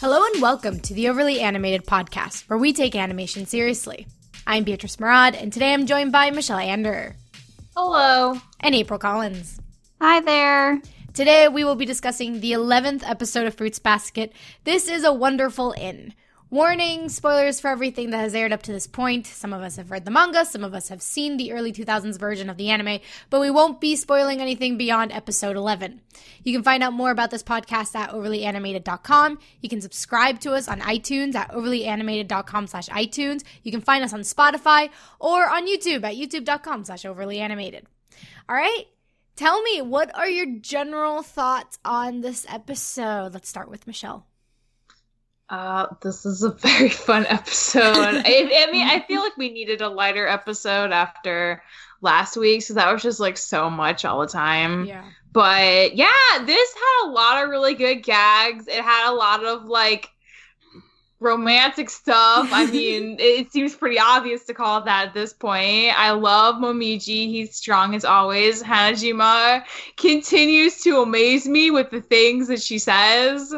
Hello and welcome to the Overly Animated Podcast, where we take animation seriously. I'm Beatrice Murad, and today I'm joined by Michelle Ander Hello. and April Collins. Hi there. Today we will be discussing the 11th episode of Fruits Basket. This is a wonderful inn. Warning, spoilers for everything that has aired up to this point. Some of us have read the manga, some of us have seen the early 2000s version of the anime, but we won't be spoiling anything beyond episode 11. You can find out more about this podcast at overlyanimated.com. You can subscribe to us on iTunes at overlyanimated.com slash iTunes. You can find us on Spotify or on YouTube at youtube.com slash overlyanimated. All right? Tell me, what are your general thoughts on this episode? Let's start with Michelle. Uh, this is a very fun episode. I, I mean, I feel like we needed a lighter episode after last week, because that was just like so much all the time. Yeah. But yeah, this had a lot of really good gags. It had a lot of like romantic stuff. I mean, it seems pretty obvious to call it that at this point. I love Momiji. He's strong as always. Hanajima continues to amaze me with the things that she says.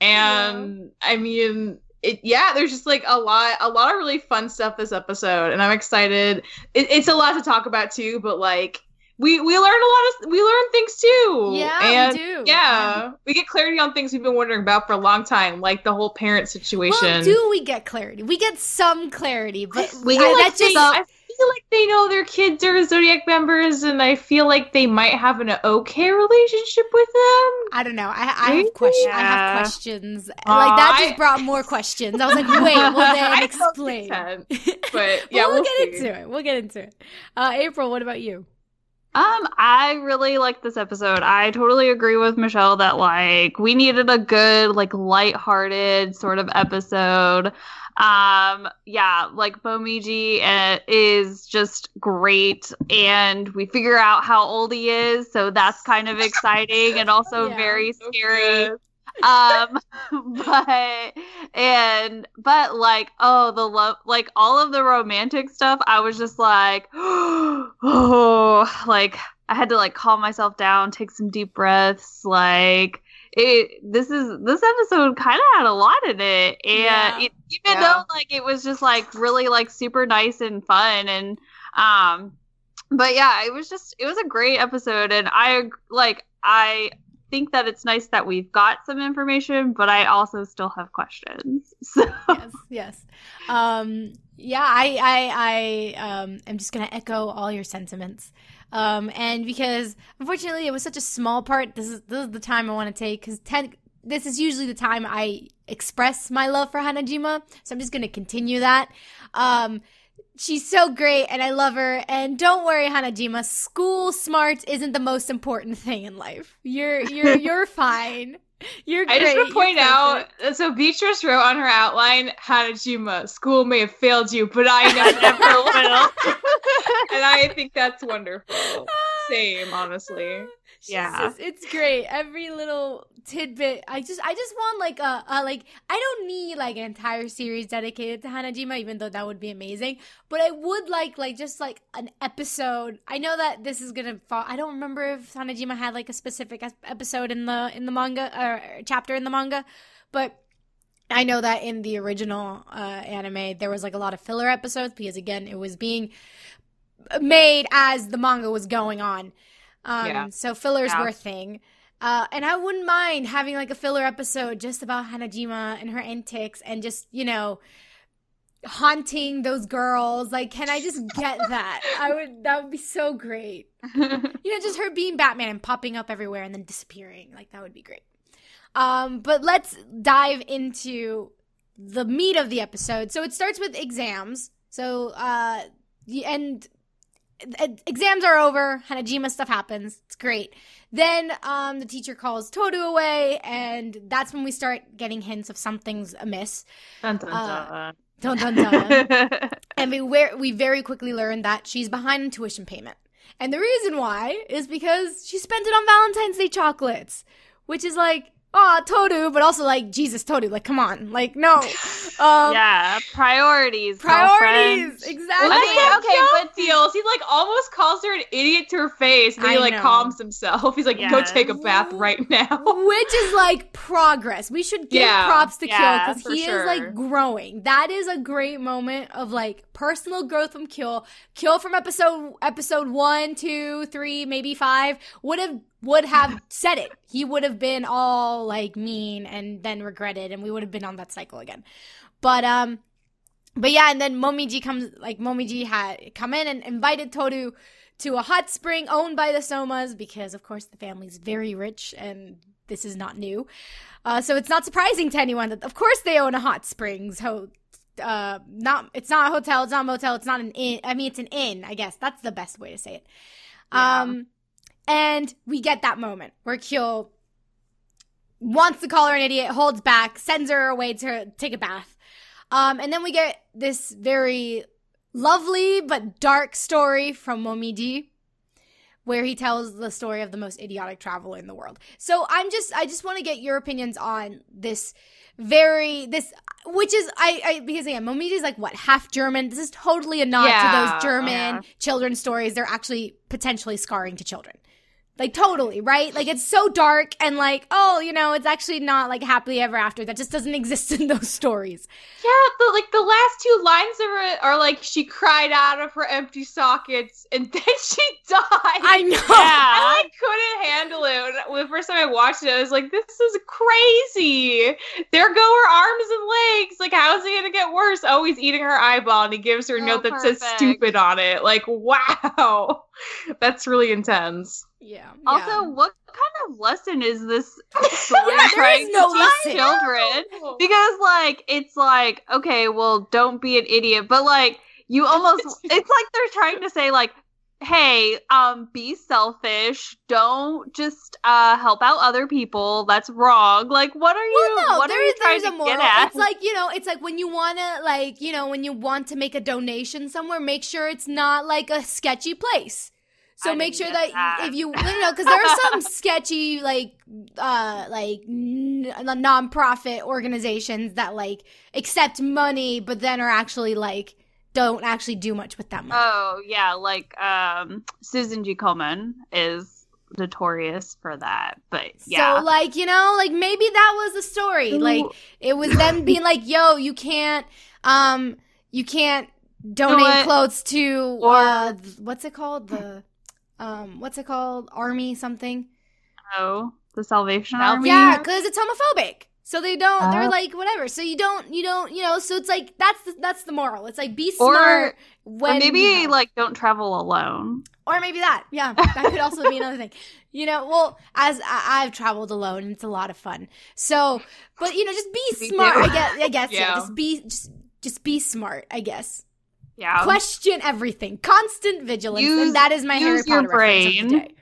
And I mean, it, yeah, there's just like a lot, a lot of really fun stuff this episode, and I'm excited. It, it's a lot to talk about too, but like we we learn a lot of we learn things too. Yeah, and we do. Yeah, we get clarity on things we've been wondering about for a long time, like the whole parent situation. Well, do we get clarity? We get some clarity, but we I- feel like that they, just I feel like they know their kids are Zodiac members, and I feel like they might have an okay relationship with them. I don't know. I, I have Maybe? questions. I have questions. Aw, like that just I- brought more questions. I was like, wait, well then explain. pretend, but But yeah, we'll, we'll get see. into it. We'll get into it. Uh, April, what about you? Um, I really like this episode. I totally agree with Michelle that like we needed a good, like lighthearted sort of episode. Um, yeah, like Momiji uh, is just great, and we figure out how old he is, so that's kind of exciting and also Yeah. very So scary. good. Um but and but like oh the love like all of the romantic stuff i was just like oh like i had to like calm myself down take some deep breaths like it this is this episode kind of had a lot in it and Yeah. it, even Yeah. though like it was just like really like super nice and fun and um but yeah it was just it was a great episode and i like i think that it's nice that we've got some information, but I also still have questions. So yes, yes. Um, yeah, I, I, I um, am just gonna echo all your sentiments. Um, and because unfortunately it was such a small part, this is this is the time I want to take because ten. This is usually the time I express my love for Hanajima, so I'm just gonna continue that. Um, she's so great, and I love her. And don't worry, Hanajima, school smarts isn't the most important thing in life. You're you're you're fine. You're great. I just want to point out, so Beatrice wrote on her outline, Hanajima, school may have failed you, but I never will. and I think that's wonderful. Same, honestly. Yeah. it's great. Every little tidbit. I just, I just want like a, a, like. I don't need like an entire series dedicated to Hanajima, even though that would be amazing. But I would like, like, just like an episode. I know that this is gonna fall. I don't remember if Hanajima had like a specific episode in the in the manga or chapter in the manga, but. I know that in the original uh, anime, there was like a lot of filler episodes because again, it was being made as the manga was going on. Um, Yeah. So fillers Yeah. were a thing. Uh, and I wouldn't mind having like a filler episode just about Hanajima and her antics and just, you know, haunting those girls. Like, can I just get that? I would, that would be so great. You know, just her being Batman and popping up everywhere and then disappearing. Like, that would be great. Um, but let's dive into the meat of the episode. So it starts with exams. So, uh, the and exams are over. Hanajima stuff happens. It's great. Then um, the teacher calls Toru away, and that's when we start getting hints of something's amiss. Dun, dun, Uh, dun. Dun dun dun. and we we very quickly learn that she's behind in tuition payment. And the reason why is because she spent it on Valentine's Day chocolates, which is like, oh Toru, but also like Jesus Toru, like come on, like no, um, yeah, priorities. priorities, exactly. I I mean, okay, okay, but feels he like almost calls her an idiot to her face, and then I he like know. calms himself. He's like, "Go take a bath right now." Which is like progress. We should give Yeah. props to Yeah, Kyo because he sure. is like growing. That is a great moment of like personal growth from Kill. Kill from episode episode one, two, three, maybe five would have would have said it. He would have been all like mean and then regretted, and we would have been on that cycle again. But um, but yeah, and then Momiji comes like Momiji had come in and invited Toru to a hot spring owned by the Sohmas because of course the family's very rich and this is not new. Uh, so it's not surprising to anyone that of course they own a hot springs ho- uh not it's not a hotel, it's not a motel, it's not an inn. I mean it's an inn, I guess. That's the best way to say it. Yeah. Um and we get that moment where Kyo wants to call her an idiot, holds back, sends her away to take a bath. Um, and then we get this very lovely but dark story from Momiji where he tells the story of the most idiotic traveler in the world. So I'm just I just want to get your opinions on this very this which is I, I because again Momiji is like what half German. This is totally a nod to those German yeah. children's stories. They're actually potentially scarring to children. Like totally, right? Like it's so dark and like, oh, you know, it's actually not like happily ever after. That just doesn't exist in those stories. Yeah, but like the last two lines of it are like she cried out of her empty sockets and then she died. I know. Yeah. I like couldn't handle it. When the first time I watched it, I was like, "This is crazy." There go her arms and legs. Like, how is it gonna get worse? Oh, he's eating her eyeball, and he gives her a Oh, note that says "stupid" on it. Like, wow, that's really intense. Yeah. Also, yeah. what kind of lesson is this story Yeah, trying is no to teach lesson. children? Because like it's like okay, well, don't be an idiot, but like you almost it's like they're trying to say like hey um be selfish don't just uh help out other people that's wrong like what are you Well, no, what there- are you trying there's a to moral. get at It's like you know, it's like when you wanna like you know when you want to make a donation somewhere, make sure it's not like a sketchy place. So I make sure that, that. if you you know because there are some sketchy like uh like n- non-profit organizations that like accept money but then are actually like don't actually do much with that money. oh yeah like um susan g komen is notorious for that but yeah So like, you know, like maybe that was a story. Like it was them being like, "Yo, you can't um you can't donate what? clothes to Or- uh what's it called? The um what's it called? Army something?" oh the salvation army Yeah, cuz it's homophobic. So they don't they're Oh. like whatever. So you don't you don't, you know, so it's like that's the, that's the moral. It's like be smart or when maybe you know. like don't travel alone Or maybe that. Yeah, that could also be another thing. You know, well, as I- I've traveled alone, and it's a lot of fun. So, but you know, just be smart. I guess. I guess. Yeah. Yeah. Just be. Just. Just be smart. I guess. Yeah Question everything. Constant vigilance, Use- and that is my Harry use your Potter reference of the brain. day.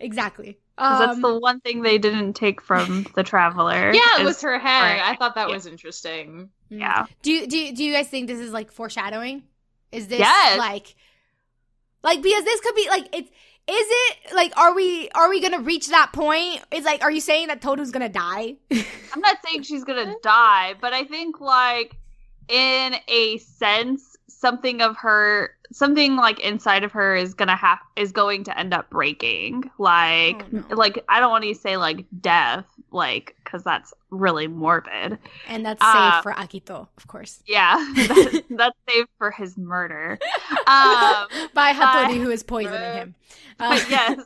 Exactly. 'Cause that's Um, the one thing they didn't take from the traveler Yeah, it was her head. right. I thought that Yeah. was interesting. mm. yeah Do you do you, do you guys think this is like foreshadowing? Is this Yes. like like because this could be like it's is it like are we are we gonna reach that point? Is like are you saying that Toru's gonna die? I'm not saying she's gonna die, but I think like in a sense, something of her, something like inside of her is gonna have is going to end up breaking. Like, Oh, no. like I don't want to say like death, like because that's really morbid. And that's Uh, saved for Akito, of course. Yeah, that, that's safe for his murder. Um, By Hatori, who is poisoning uh, him. Uh, yes.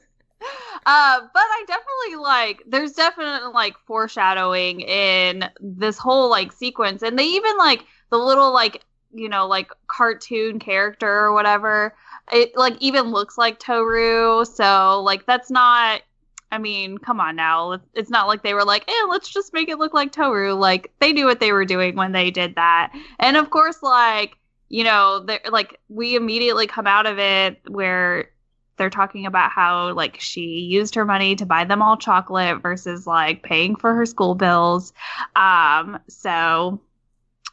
Uh, but I definitely like there's definitely like foreshadowing in this whole like sequence and they even like the little like you know like cartoon character or whatever it like even looks like Toru so like that's not I mean come on now it's not like they were like eh let's just make it look like Toru like they knew what they were doing when they did that. And of course like you know like we immediately come out of it where they're talking about how like she used her money to buy them all chocolate versus like paying for her school bills. Um so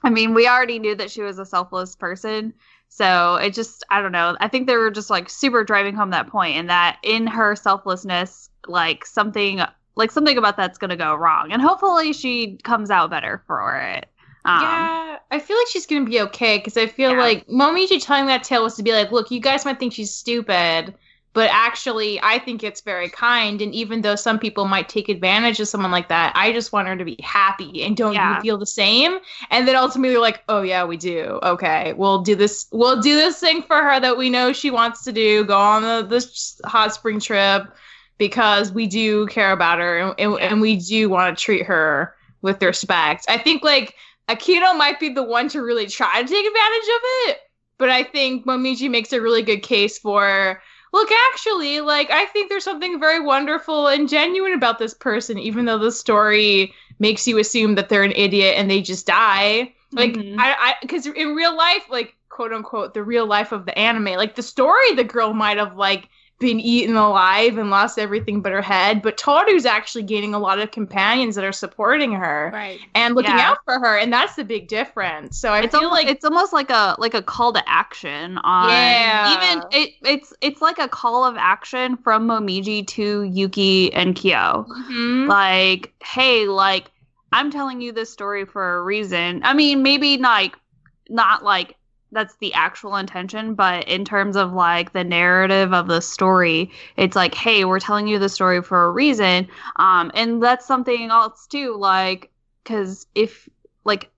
i mean we already knew that she was a selfless person so it just i don't know i think they were just like super driving home that point and that in her selflessness like something like something about that's gonna go wrong, and hopefully she comes out better for it. Um, yeah, I feel like she's gonna be okay because I feel Yeah. like Momiji telling that tale was to be like, look, you guys might think she's stupid, but actually, I think it's very kind. And even though some people might take advantage of someone like that, I just want her to be happy. And don't Yeah. you feel the same? And then ultimately, they're like, oh yeah, we do. Okay, we'll do this. We'll do this thing for her that we know she wants to do. Go on the, this hot spring trip because we do care about her and, and, and we do want to treat her with respect. I think like Akito might be the one to really try to take advantage of it, but I think Momiji makes a really good case for look, actually, like I think there's something very wonderful and genuine about this person, even though the story makes you assume that they're an idiot and they just die. Like Mhm. I, I, because in real life, like quote unquote, the real life of the anime, like the story, the girl might have like been eaten alive and lost everything but her head, but Toru's actually gaining a lot of companions that are supporting her Right. and looking Yeah. out for her, and that's the big difference. So I it's feel almost, like it's almost like a like a call to action on Yeah. even it it's it's like a call of action from Momiji to Yuki and Kyo. Mhm. Like, hey, like I'm telling you this story for a reason. I mean, maybe like not like that's the actual intention, but in terms of like the narrative of the story, it's like, hey, we're telling you the story for a reason. Um, and that's something else too, like, because if like,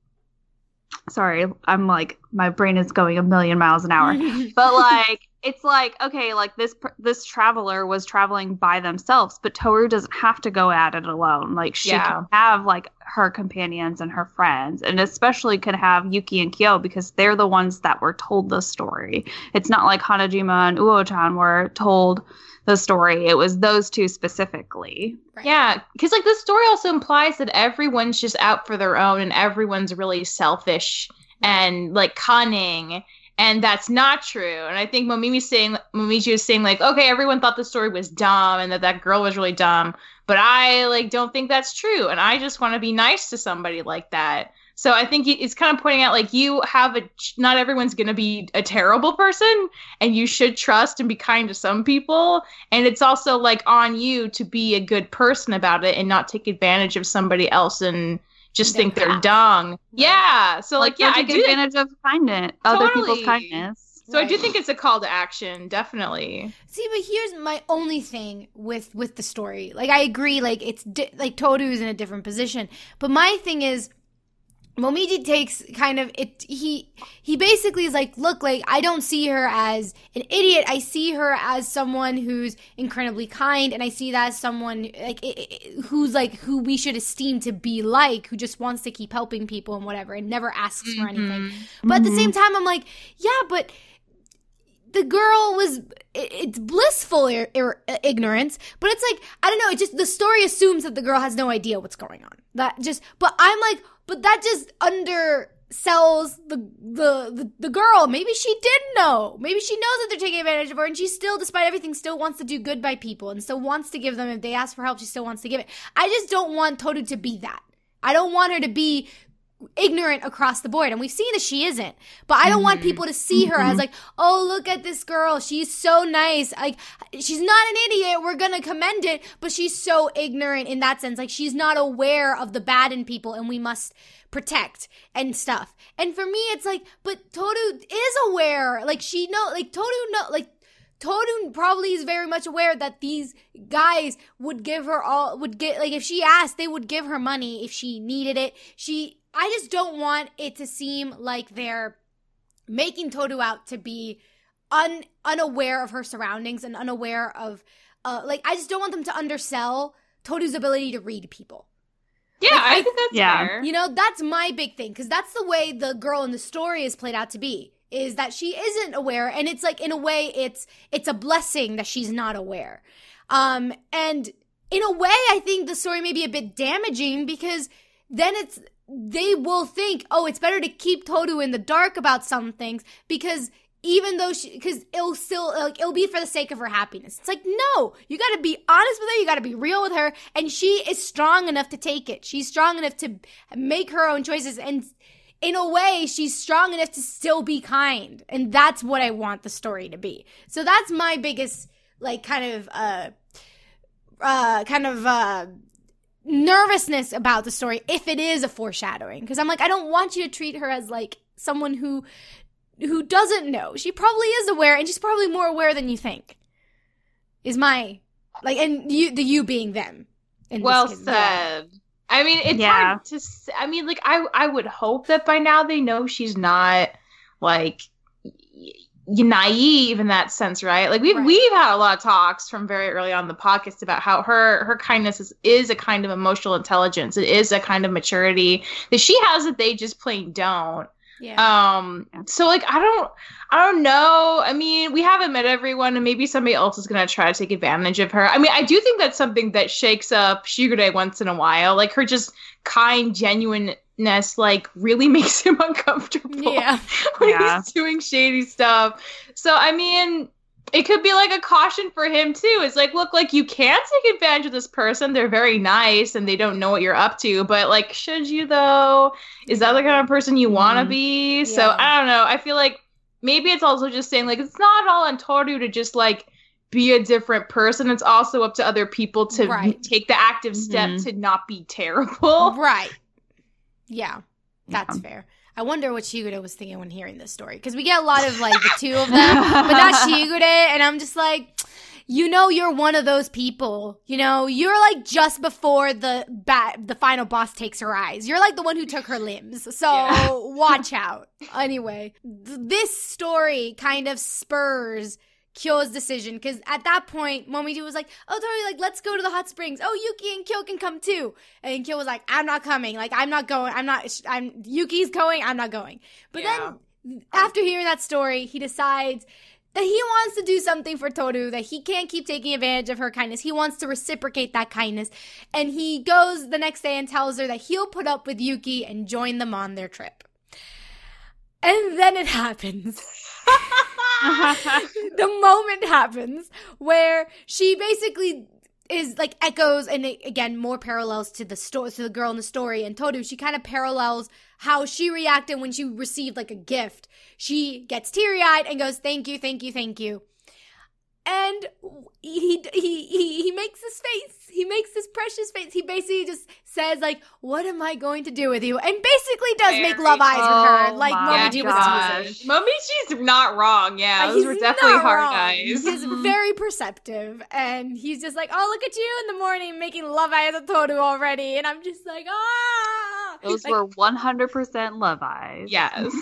sorry, I'm like my brain is going a million miles an hour but like it's like okay like this this traveler was traveling by themselves but toru doesn't have to go at it alone like she Yeah. can have like her companions and her friends and especially could have yuki and kyo because they're the ones that were told the story it's not like hanajima and uo-chan were told the story it was those two specifically Right. Yeah, because like the story also implies that everyone's just out for their own and everyone's really selfish and like cunning, and that's not true. And I think saying, Momiji was saying like, okay, everyone thought the story was dumb and that that girl was really dumb, but I like don't think that's true, and I just want to be nice to somebody like that. So I think it- it's kind of pointing out like you have a not everyone's going to be a terrible person and you should trust and be kind to some people and it's also like on you to be a good person about it and not take advantage of somebody else and just Their think they're path. dung. Yeah. So like, yeah, I take do think, advantage of kindness other people's kindness so I do think it's a call to action, definitely. See, but here's my only thing with with the story. Like, I agree. Like, it's di- like Toru's in a different position, but my thing is, Momiji takes kind of it. He he basically is like, look, like I don't see her as an idiot. I see her as someone who's incredibly kind, and I see that as someone like i- i- who's like who we should esteem to be like, who just wants to keep helping people and whatever, and never asks for mm-hmm. anything. But at the same mm-hmm. time, I'm like, yeah, but the girl was it's blissful ir- ir- ignorance but it's like i don't know it just the story assumes that the girl has no idea what's going on that just but i'm like but that just undersells the, the the the girl. Maybe she did know. Maybe she knows that they're taking advantage of her and she still despite everything still wants to do good by people and still wants to give them if they ask for help she still wants to give it. I just don't want toru to be that. I don't want her to be ignorant across the board and we've seen that she isn't. But i don't want mm-hmm. people to see her as mm-hmm. like oh look at this girl. She's so nice. Like she's not an idiot. We're gonna commend it. But she's so ignorant in that sense. Like she's not aware of the bad in people and we must protect and stuff. And for me it's like but toru is aware. Like she know like toru know like Toru probably is very much aware that these guys would give her all would get like if she asked they would give her money if she needed it. She I just don't want it to seem like they're making Toru out to be un unaware of her surroundings and unaware of uh like I just don't want them to undersell Toru's ability to read people. Yeah, Like, I I- think that's Yeah. fair. You know, that's my big thing because that's the way the girl in the story is played out to be. Is that she isn't aware, and it's like in a way, it's it's a blessing that she's not aware. Um, and in a way, I think the story may be a bit damaging because then it's they will think, oh, it's better to keep Toru in the dark about some things because even though she, because it'll still like it'll be for the sake of her happiness. It's like no, you got to be honest with her, you got to be real with her, and she is strong enough to take it. She's strong enough to make her own choices, and in a way, she's strong enough to still be kind, and that's what I want the story to be. So that's my biggest like kind of uh uh, kind of uh, nervousness about the story if it is a foreshadowing because I'm like I don't want you to treat her as like someone who who doesn't know. She probably is aware and she's probably more aware than you think. Is my like and you the you being them. in well case. said. I mean, it's Yeah. hard to. s- I mean, like I, I would hope that by now they know she's not like y- y- naive in that sense, right? Like we've Right. we've had a lot of talks from very early on in the podcast about how her her kindness is, is a kind of emotional intelligence. It is a kind of maturity that she has that they just plain don't. Yeah. Um. So like, I don't, I don't know. I mean, we haven't met everyone, and maybe somebody else is gonna try to take advantage of her. I mean, I do think that's something that shakes up Shigure once in a while. Like her just kind genuineness, like really makes him uncomfortable yeah. when Yeah. he's doing shady stuff. So I mean. It could be like a caution for him too. It's like, look, like you can take advantage of this person. They're very nice and they don't know what you're up to. But like, should you though? Is that the kind of person you want to Mhm. be? So I don't know. I feel like maybe it's also just saying like it's not all on Toru to just like be a different person. It's also up to other people to Right. take the active step Mhm. to not be terrible. Right. Yeah. That's fair. I wonder what Shigure was thinking when hearing this story because we get a lot of like the two of them, but not Shigure, and I'm just like, you know, you're one of those people. You know, you're like just before the bat, the final boss takes her eyes. You're like the one who took her limbs. So Yeah. watch out. Anyway, th- this story kind of spurs. Kyo's decision because at that point, Momiji was like, "Oh, Tori, like let's go to the hot springs. Oh, Yuki and Kyo can come too." And Kyo was like, "I'm not coming. Like I'm not going. I'm not. I'm Yuki's going. I'm not going." But then after hearing that story, he decides that he wants to do something for Toru, that he can't keep taking advantage of her kindness. He wants to reciprocate that kindness. And he goes the next day and tells her that he'll put up with Yuki and join them on their trip. And then it happens. the moment happens where she basically is like echoes and again more parallels to the story to the girl in the story and Toru she kind of parallels how she reacted when she received like a gift. She gets teary-eyed and goes thank you thank you thank you and he he he he makes this face he makes this precious face he basically just says like what am i going to do with you and basically does make love eyes with her Oh like my momiji was teasing Momiji's not wrong. Yeah, uh, those were definitely hard wrong. eyes. He's very perceptive, and he's just like, "Oh, look at you in the morning making love eyes at Toru already," and I'm just like, "Ah!" Those like, were 100% love eyes. Yes.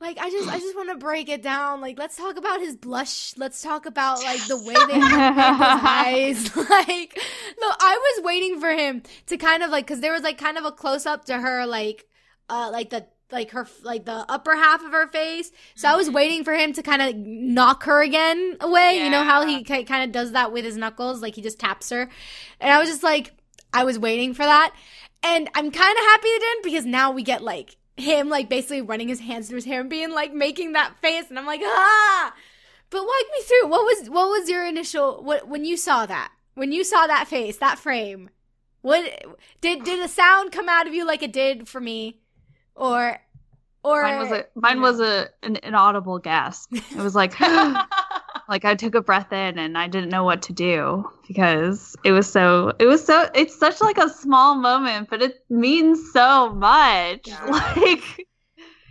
Like I just, I just want to break it down. Like, let's talk about his blush. Let's talk about like the way they his eyes. Like, no, I was waiting for him to kind of like, because there was like kind of a close up to her, like, uh, like the like her like the upper half of her face. So I was waiting for him to kind of knock her again away. You know how he kind of does that with his knuckles, like he just taps her. And I was just like, I was waiting for that, and I'm kind of happy it didn't because now we get like him like basically running his hands through his hair and being like making that face, and I'm like ah. But walk me through what was what was your initial what when you saw that when you saw that face that frame. What did did a sound come out of you like it did for me, or or Mine was a mine was a an inaudible gasp. It was like like I took a breath in and I didn't know what to do because it was so it was so it's such like a small moment, but it means so much. Yeah.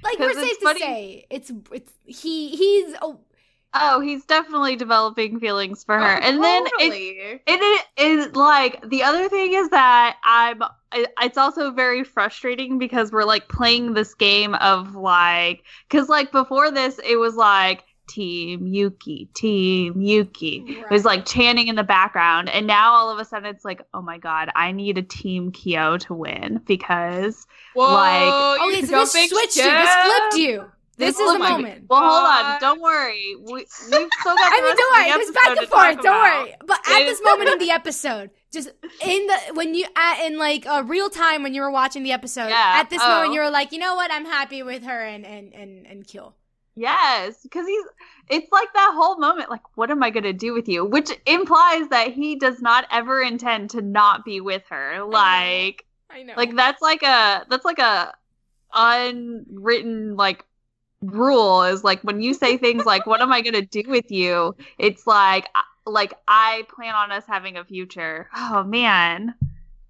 Like like we're safe it's to say it's it's he he's oh, oh, he's definitely developing feelings for her. Oh, and then it, totally. it it is like the other thing is that I'm it's also very frustrating because we're like playing this game of like cuz like before this it was like team Yuki team Yuki it was like chanting in the background and now all of a sudden it's like oh my god I need a team Kyo to win because Whoa, like- you're okay, so this switched you. This flipped you. This, This is the flipped me. moment. well hold on don't worry we, we've still got the I mean, don't worry. the It's back and forth. Don't about. worry. But at It this is- moment in the episode, just in the when you at in like uh, real time when you were watching the episode, Yeah. at this moment Oh. you were like, you know what? I'm happy with her and and and and kill. Yes, because he's it's like that whole moment, like, what am I gonna do with you? Which implies that he does not ever intend to not be with her. Like I know. like that's like a that's like a unwritten like rule is like when you say things like what am I gonna do with you? It's like like I plan on us having a future. Oh man,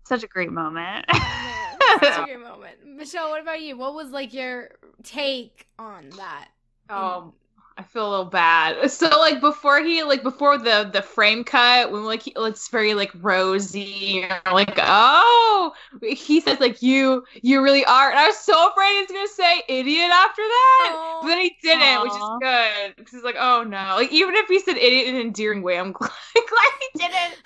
such a great moment. Such a great moment. Michelle, what about you? What was like your take on that? Oh, I feel a little bad. So like before he like before the the frame cut when like he, it's very like rosy or like oh he says like you you really are and I was so afraid he's gonna say idiot after that but then he didn't which is good because he's like oh no like even if he said idiot in an endearing way I'm glad, glad he didn't.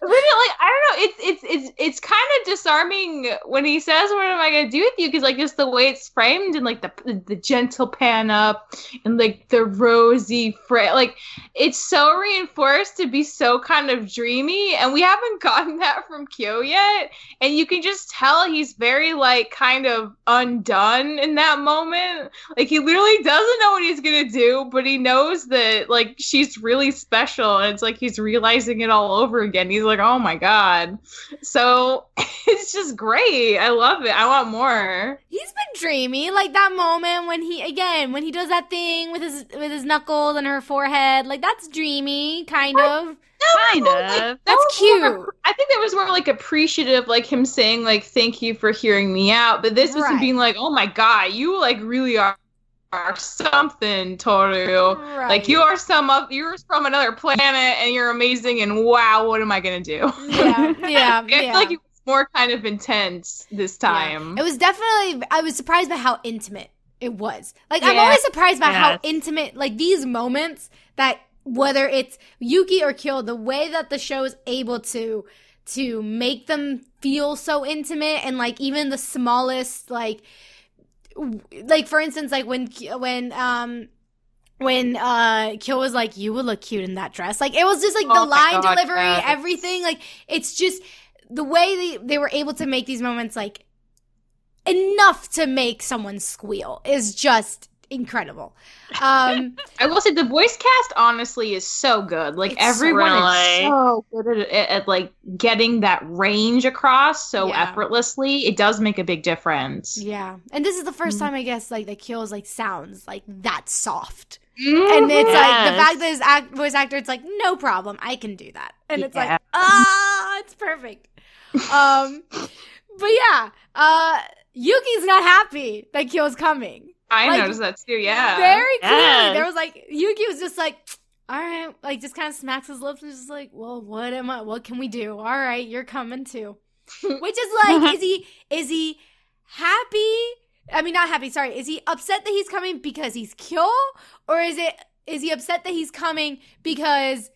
But like I don't know it's it's it's it's kind of disarming when he says what am I gonna do with you? Because like just the way it's framed and like the the gentle pan up and like the rosy fra- like it's so reinforced to be so kind of dreamy and we haven't gotten that from Kyo yet and you can just tell he's very like kind of undone in that moment. Like he literally doesn't know what he's gonna do but he knows that like she's really special and it's like he's realizing it all over again. He's like oh my god. So it's just great. I love it. I want more. He's been dreamy, like that moment when he again when he does that thing with his with his knuckles and her forehead. Like that's dreamy, kind of. Kind Like, of. that That's was more- cute. I think that was more like appreciative, like him saying like "thank you for hearing me out." But this was him Right. being like, "Oh my god, you like really are, are something, Toru. Right. Like you are some of you're from another planet, and you're amazing. And wow, what am I gonna do?" Yeah, yeah, I feel yeah. like it was more kind of intense this time. It was definitely. I was surprised by how intimate it was. Like I'm always surprised by how intimate, like these moments that whether it's Yuki or Kyo, the way that the show is able to to make them feel so intimate and like even the smallest like like for instance like when when um when uh Kyo was like you would look cute in that dress like it was just like Oh the line God, delivery yes. everything like it's just the way they, they were able to make these moments like enough to make someone squeal is just incredible um I will say the voice cast honestly is so good. Like It's everyone is so good at, at, at, like getting that range across so Yeah. effortlessly. It does make a big difference. yeah and this is the 1st Mhm. time i guess like that Kyo's like sounds like that soft Mhm. and it's like the fact that his act- voice actor it's like no problem i can do that and it's Yeah. like ah it's perfect um but yeah uh yuki's not happy that kyo's coming. I like, noticed that too. Yeah. very clearly. Yes. there was like yuki was just like all right like just kind of smacks his lips and just like well what am i what can we do? All right you're coming too. Which is like is he is he happy? I mean not happy sorry. Is he upset that he's coming because he's kyo? Or is it is he upset that he's coming because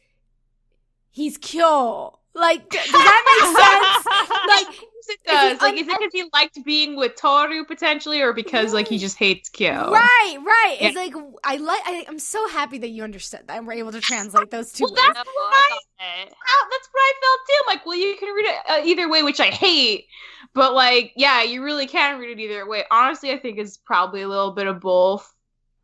he's kyo like does that make sense like Yes, it Is he does. Like, un- is it because he liked being with Toru potentially, or because like he just hates Kyo? right right it's like i like I, i'm so happy that you understood that and we're able to translate those two Well, words. that's How- that's what I felt too. I'm like, well, you can read it uh, either way, which I hate. But like, yeah, you really can read it either way. Honestly, I think it's probably a little bit of both.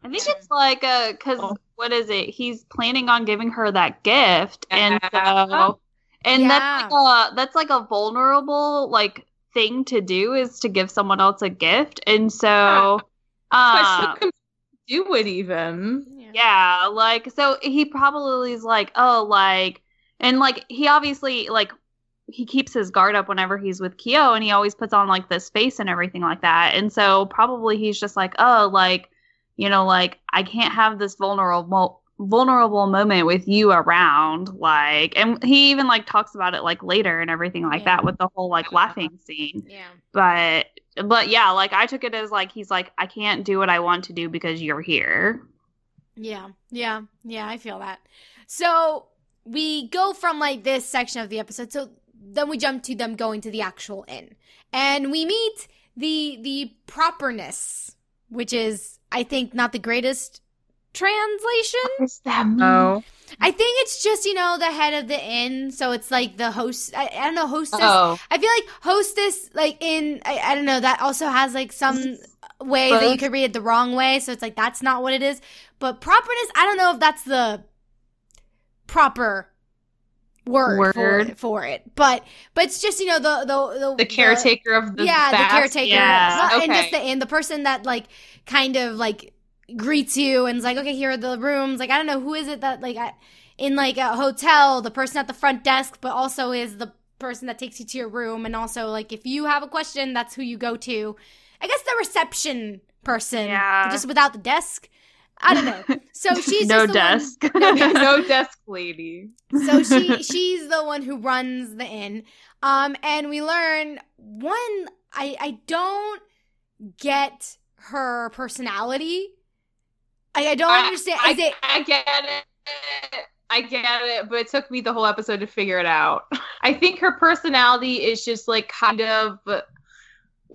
I think it's like a because Oh. what is it? He's planning on giving her that gift, and Yeah. so and Yeah. that's like a that's like a vulnerable like thing to do is to give someone else a gift, and so But uh, she can do it even. yeah, like so he probably is like oh like and like he obviously like he keeps his guard up whenever he's with Kyo and he always puts on like this face and everything like that. And so probably he's just like, "Oh, like, you know, like I can't have this vulnerable vulnerable moment with you around." Like and he even like talks about it like later and everything like Yeah. that with the whole like laughing scene. yeah But but yeah, like I took it as like he's like I can't do what I want to do because you're here. Yeah, yeah, yeah, I feel that. So we go from like this section of the episode, so then we jump to them going to the actual inn. And we meet the the properness, which is I think not the greatest translation. What's that mean? Oh. I think it's just, you know, the head of the inn, so it's like the host I, I don't know, hostess. Oh, I feel like hostess like in I, I don't know, that also has like some way that you could read it the wrong way. So it's like that's not what it is. But properness, I don't know if that's the proper word, For, Word. it, for it. But but it's just you know the the the, the caretaker of the yeah, bath. the caretaker, Yeah. Not- and just the and the person that like kind of like greets you and is like, okay, here are the rooms. Like I don't know who is it that like I, in like a hotel, the person at the front desk, but also is the person that takes you to your room. And also, like, if you have a question, that's who you go to. I guess the reception person, Yeah. just without the desk. I don't know. So she's no just the one- desk. No no desk lady. so she she's the one who runs the inn um and we learn one i i don't get her personality i, I don't I- understand I, it I get it. I get it, but it took me the whole episode to figure it out. I think her personality is just like kind of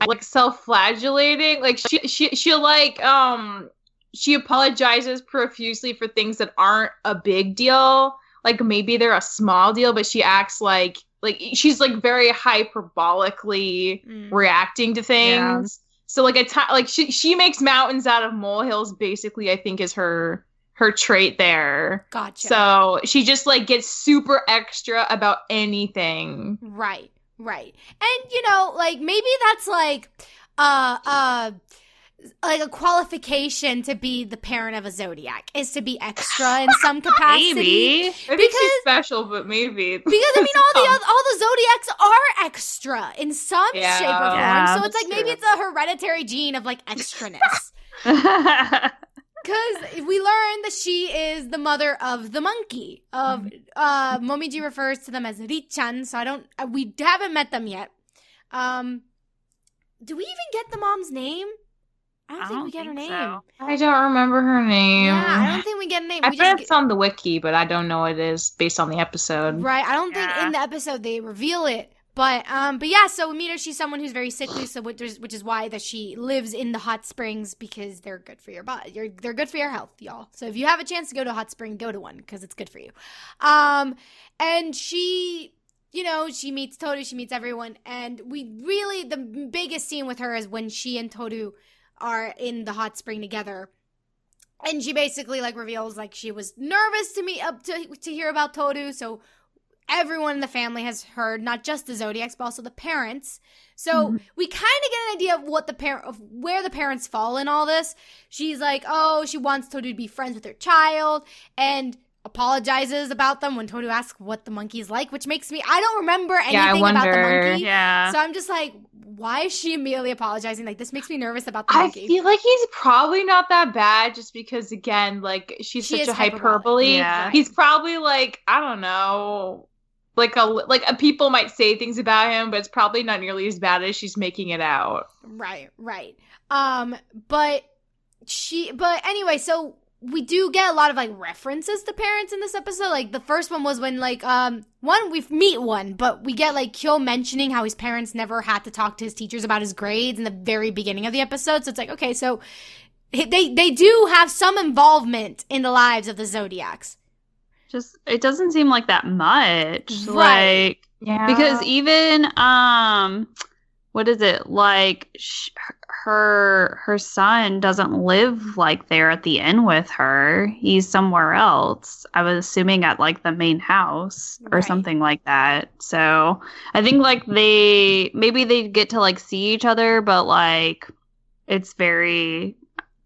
like self-flagellating. Like she she she like um she apologizes profusely for things that aren't a big deal. Like maybe they're a small deal, but she acts like like she's like very hyperbolically Mm, reacting to things. So like a ti- like she she makes mountains out of molehills basically I think is her her trait there. gotcha So she just like gets super extra about anything. right right and you know like maybe that's like uh uh like a qualification to be the parent of a zodiac is to be extra in some capacity Maybe. I think Because- she's special, but maybe Because I mean, all the all the zodiacs are extra in some Yeah. shape or form. Yeah, so it's that's like maybe it's a hereditary gene of like extraness. Because we learn that she is the mother of the monkey. Of Mm-hmm. uh, Momiji refers to them as Ritchan, so I don't. Uh, we haven't met them yet. Um, do we even get the mom's name? I don't I think don't we get her name. so. I don't remember her name. Yeah, I don't think we get a name. I we bet just it's on the wiki, but I don't know what it is based on the episode. Right. I don't think in the episode they reveal it. But um but yeah, so we meet her, she's someone who's very sickly, so which is, which is why that she lives in the hot springs because they're good for your body. You're, they're good for your health, y'all. So if you have a chance to go to a hot spring, go to one because it's good for you. Um and she you know, she meets Toru, she meets everyone, and we really the biggest scene with her is when she and Toru are in the hot spring together and she basically like reveals like she was nervous to meet up to to hear about Toru, so everyone in the family has heard not just the zodiacs but also the parents. So Mhm. we kind of get an idea of what the parent of where the parents fall in all this. She's like, oh, she wants Toru to be friends with her child and apologizes about them when Toru asks what the monkey's like, which makes me I don't remember anything Yeah, I about the monkey. Yeah. So I'm just like, why is she immediately apologizing? Like this makes me nervous about the I monkey. feel like he's probably not that bad just because again, like she's She such a hyperbole. Yeah. He's probably like, I don't know. Like a like a, people might say things about him, but it's probably not nearly as bad as she's making it out. Right, right. Um, but she, but anyway, so we do get a lot of like references to parents in this episode. Like the first one was when like um one we meet one, but we get like Kyo mentioning how his parents never had to talk to his teachers about his grades in the very beginning of the episode. So it's like okay, so they they do have some involvement in the lives of the zodiacs. Just it doesn't seem like that much. Right. Like Yeah. because even um what is it like sh- her her son doesn't live like there at the inn with her. He's somewhere else. I was assuming at like the main house or Right. something like that. So i think like they maybe they get to like see each other but like it's very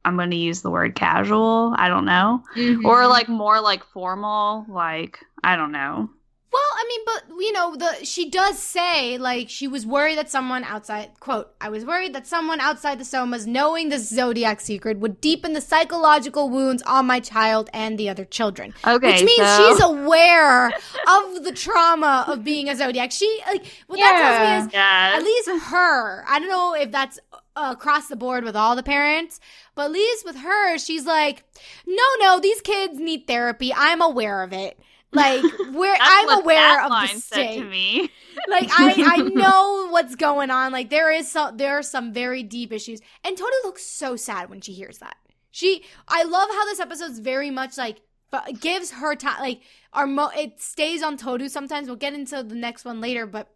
i'm going to use the word casual i don't know. Mhm. or like more like formal like i don't know Well, I mean, but you know, the she does say like she was worried that someone outside quote, I was worried that someone outside the Sohmas knowing the zodiac secret would deepen the psychological wounds on my child and the other children. okay Which means so- she's aware of the trauma of being a zodiac. She like what that tells me is yeah at least her. I don't know if that's uh, across the board with all the parents, but at least with her, she's like, no, no, these kids need therapy. I'm aware of it. Like we're I'm aware of the state. to me. Like I I know what's going on. Like there is some there are some very deep issues. And Toru looks so sad when she hears that. She I love how this episode's very much like gives her time like our mo- it stays on Toru sometimes. We'll get into the next one later, but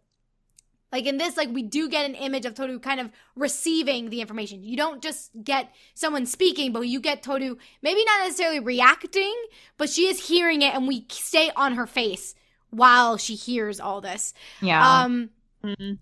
like in this, like we do get an image of Toru kind of receiving the information. You don't just get someone speaking, but you get Toru maybe not necessarily reacting, but she is hearing it, and we stay on her face while she hears all this. yeah. Um, Mhm.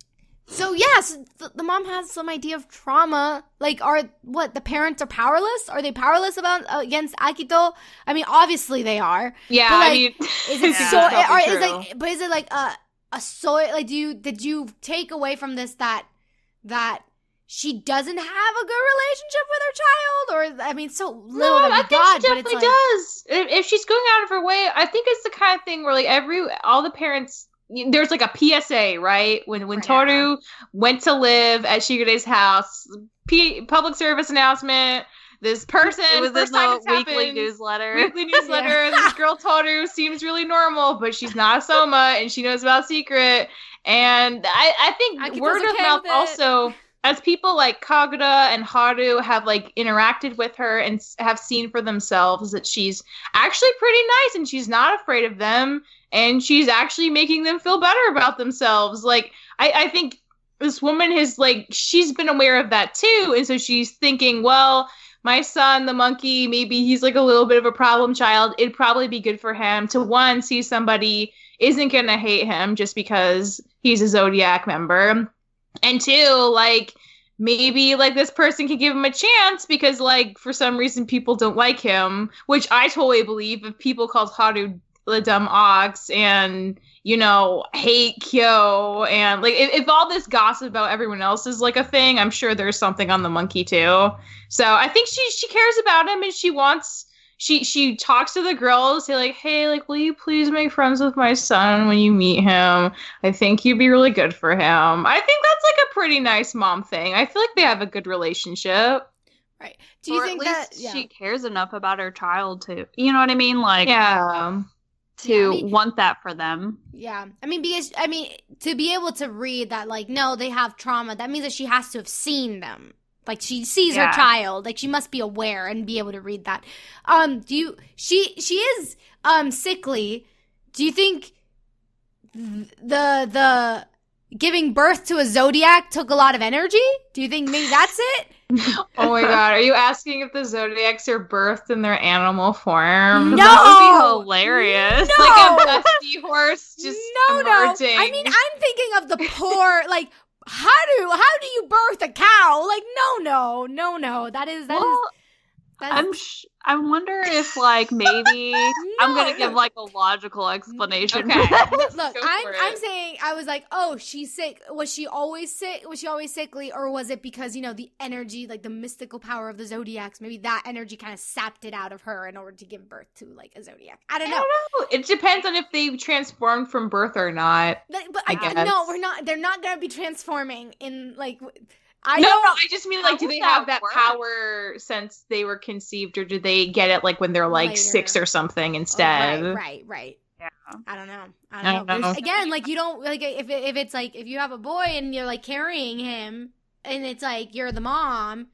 So yes, the, the mom has some idea of trauma. Like, are what the parents are powerless? Are they powerless about uh, against Akito? I mean, obviously they are. Yeah, But, I like, mean, Is it Yeah. so? That's Or is like, but is it like a a soy? Like, do you did you take away from this that that she doesn't have a good relationship with her child, or I mean, so little no, I think got, she definitely like, does. If, if she's going out of her way, I think it's the kind of thing where like every all the parents. There's like a PSA, right? When when Right. Toru went to live at Shigure's house, P- public service announcement. This person, It was in first time the this weekly happened, newsletter. weekly newsletter. This girl Toru seems really normal, but she's not a Sohma and she knows about secret. And I, I think Akito's word of okay mouth also, as people like Kagura and Haru have like interacted with her and have seen for themselves that she's actually pretty nice and she's not afraid of them and she's actually making them feel better about themselves. Like I, I think this woman has like she's been aware of that too, and so she's thinking, well, my son, the monkey, maybe he's like a little bit of a problem child. It'd probably be good for him to one see somebody isn't gonna hate him just because he's a zodiac member, and two, like maybe like this person could give him a chance because like for some reason people don't like him, which I totally believe. If people called Haru the dumb ox and you know hate Kyo and like if, if all this gossip about everyone else is like a thing, I'm sure there's something on the monkey too. So I think she she cares about him and she wants she she talks to the girls, say like, hey, like, will you please make friends with my son when you meet him? I think you'd be really good for him. I think that's like a pretty nice mom thing. I feel like they have a good relationship. right? Do you or think at least that yeah. she cares enough about her child to, you know what I mean? Like Yeah. To Yeah, I mean- want that for them. Yeah. I mean, because, I mean, to be able to read that, like, no, they have trauma, that means that she has to have seen them. Like, she sees Yeah. her child. Like, she must be aware and be able to read that. Um, do you, she, she is, um, sickly. Do you think the, the, giving birth to a zodiac took a lot of energy? Do you think maybe that's it? Oh my god, are you asking if the zodiacs are birthed in their animal form? No! That would be hilarious. No! Like a, dusty horse just no, emerging. no. I mean, I'm thinking of the poor, like, how do how do you birth a cow? Like, no, no, no, no. That is that is well, that I'm sh- I wonder if like maybe I'm gonna give like a logical explanation. Okay. Look, Go I'm I'm saying I was like, oh, she's sick. Was she always sick? Was she always sickly, or was it because you know the energy, like the mystical power of the zodiacs? Maybe that energy kind of sapped it out of her in order to give birth to like a zodiac. I I don't don't know. know. It depends on if they transformed from birth or not. Like, but I I, guess. no, we're not. They're not gonna be transforming in like. W- I no, no, don't. I just mean How like, do they that have that work? power since they were conceived, or do they get it like when they're like Later. six or something Oh, instead? right, right, right. Yeah. I don't know. I I don't, don't know. Know. Again, like you don't like if it, if it's like if you have a boy and you're like carrying him, and it's like you're the mom,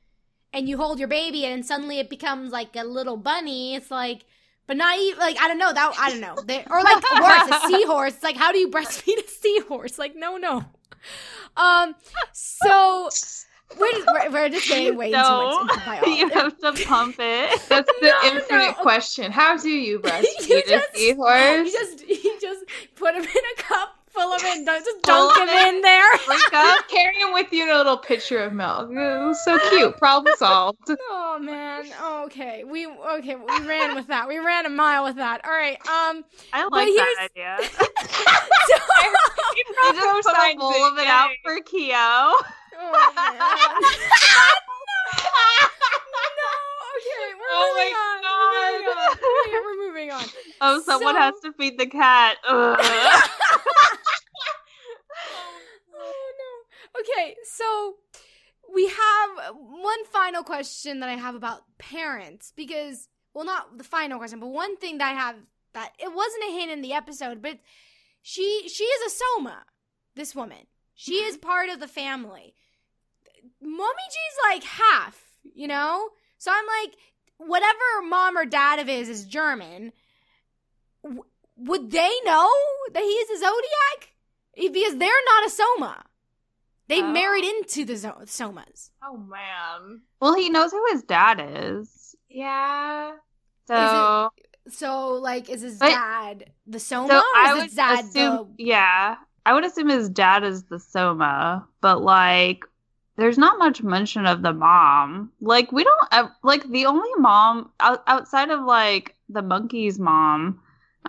and you hold your baby, and suddenly it becomes like a little bunny. It's like, but not even like I don't know that I don't know. They, or like worse, a seahorse. It's like how do you breastfeed a seahorse? Like no, no. Um. So we're just, we're, we're just getting way No. too much into you have to pump it. That's the No, infinite no. question. How do you You breastfeed a just- seahorse? You just you just put him in a cup full of it don't just Full dunk him it? in there. Drink up. Just carry him with you in a little pitcher of milk. It was so cute. Problem solved. Oh man. Oh, okay. We okay. We ran with that. We ran a mile with that. All right. Um. I But like that here's- idea. So, You just put a bowl of it out for Kyo. oh man. no. Okay. We're Oh moving my on. We're moving on. Okay, we're moving on. Oh, someone So- has to feed the cat. Oh no. Okay, so we have one final question that I have about parents because well not the final question, but one thing that I have that it wasn't a hint in the episode, but she she is a Sohma, this woman. She is mm-hmm. part of the family. Momiji's like half, you know? So I'm like whatever mom or dad of his is German. W- would they know that he is a zodiac? because they're not a Sohma. They Oh. married into the zo- Sohmas. Oh man. well, he knows who his dad is. Yeah. So, So, like, is his But- dad the Sohma, so or I would his dad assume, the? yeah, I would assume his dad is the Sohma, but like there's not much mention of the mom. Like we don't like the only mom out- outside of like the monkey's mom.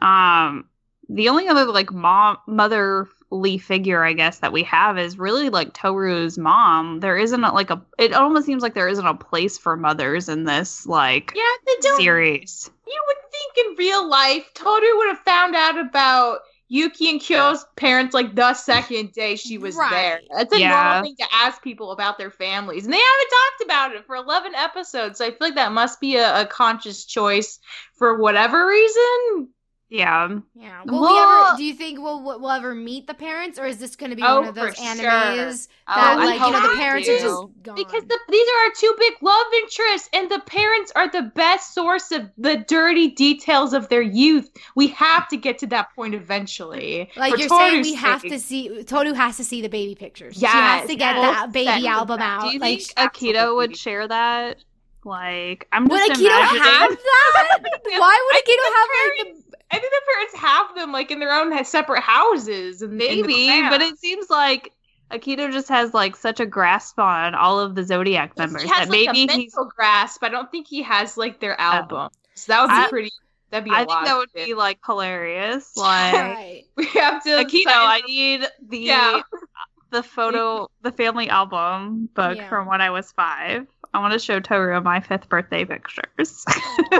Um, the only other like mom motherly figure I guess that we have is really like Toru's mom. There isn't a, like a. It almost seems like there isn't a place for mothers in this like Yeah, they don't. series. You would think in real life, Toru would have found out about Yuki and Kyo's parents like the second day she was Right. there. That's a Yeah. normal thing to ask people about their families. And they haven't talked about it for 11 episodes. So I feel like that must be a, a conscious choice for whatever reason. Yeah. Yeah. Will we ever? Do you think we'll we'll ever meet the parents, or is this going to be Oh, one of those for animes Oh, that, I like, you know, the parents do. are just gone? Because the, these are our two big love interests, and the parents are the best source of the dirty details of their youth. We have to get to that point eventually. like you're saying, Toru's we have to see. Toru has to see the baby pictures. Yeah, she has to get yes. that baby That- album out. Do you like, think Akito absolutely. would share that? Like, I'm would just Akito imagining. have that? Why would Akito have like the? I think the parents have them like in their own separate houses. And Maybe, but it seems like Akito just has like such a grasp on all of the Zodiac members he has that like maybe a he's. mental grasp. I don't think he has like their album. So that would be I- pretty. That'd be. a I think lot that would shit. be like hilarious. Like Right. We have to. Akito, sign- I need the Yeah. the photo, the family album book Yeah. from when I was five. I want to show Toru my fifth birthday pictures.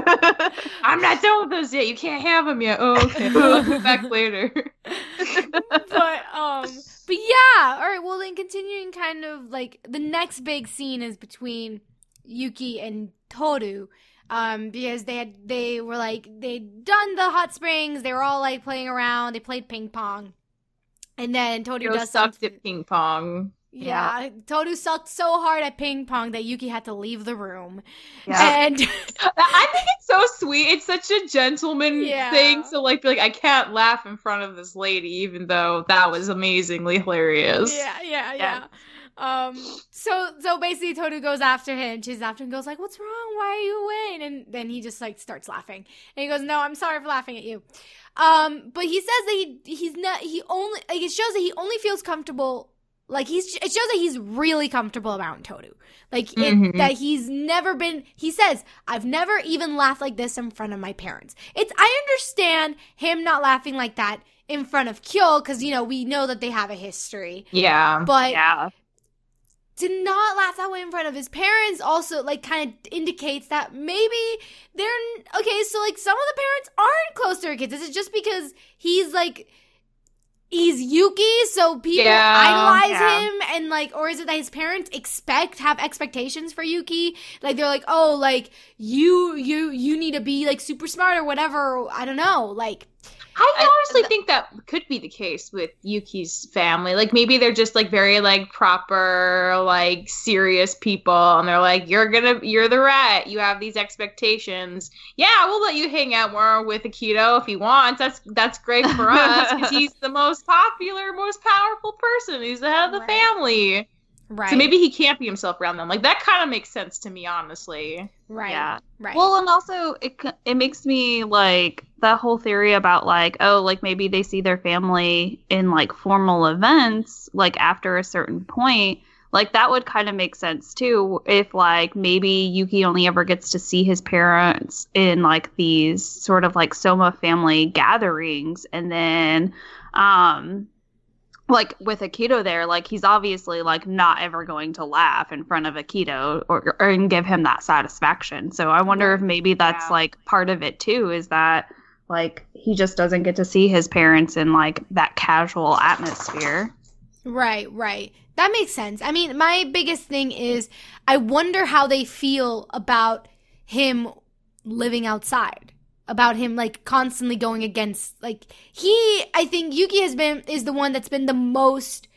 I'm not done with those yet. You can't have them yet. Oh, okay. We'll come back later. but um but yeah all right well then continuing kind of like the next big scene is between yuki and toru um because they had they were like they'd done the hot springs they were all like playing around they played ping pong and then toru Yo does sucked something at ping pong. Yeah, Toru sucked so hard at ping pong that Yuki had to leave the room. yeah. And I think it's so sweet. It's such a gentleman Yeah. thing to like be like, I can't laugh in front of this lady, even though that was amazingly hilarious. Yeah, yeah, Yeah. yeah. Um. So, so basically, Toru goes after him, she's after him, goes like, "What's wrong? Why are you away?" And then he just like starts laughing, and he goes, "No, I'm sorry for laughing at you." Um. But he says that he he's not. He only like it shows that he only feels comfortable. Like he's it shows that he's really comfortable around Toru. Like it, Mhm. that he's never been. He says, "I've never even laughed like this in front of my parents." It's I understand him not laughing like that in front of Kyo because you know we know that they have a history Yeah. but yeah. to not laugh that way in front of his parents also like kind of indicates that maybe they're okay so like some of the parents aren't close to their kids this is just because he's like he's yuki so people Yeah, idolize yeah. him and like or is it that his parents expect have expectations for yuki like they're like oh like you you you need to be like super smart or whatever i don't know like I I- honestly think that could be the case with Yuki's family. Like maybe they're just like very like proper, like serious people, and they're like, "You're gonna, you're the rat. You have these expectations. Yeah, we'll let you hang out more with Akito if he wants. That's that's great for us because he's the most popular, most powerful person. He's the head of the Right. family. Right So maybe he can't be himself around them. Like that kind of makes sense to me, honestly. right Yeah. right Well, and also it it makes me like that whole theory about like oh like maybe they see their family in like formal events like after a certain point like that would kind of make sense too if like maybe Yuki only ever gets to see his parents in like these sort of like Sohma family gatherings and then um like with Akito there, like he's obviously like not ever going to laugh in front of Akito or, or and give him that satisfaction. So I wonder if maybe that's Yeah. like part of it too, is that like he just doesn't get to see his parents in like that casual atmosphere. Right, right. That makes sense. I mean, my biggest thing is I wonder how they feel about him living outside. About him like constantly going against like he I think Yuki has been is the one that's been the most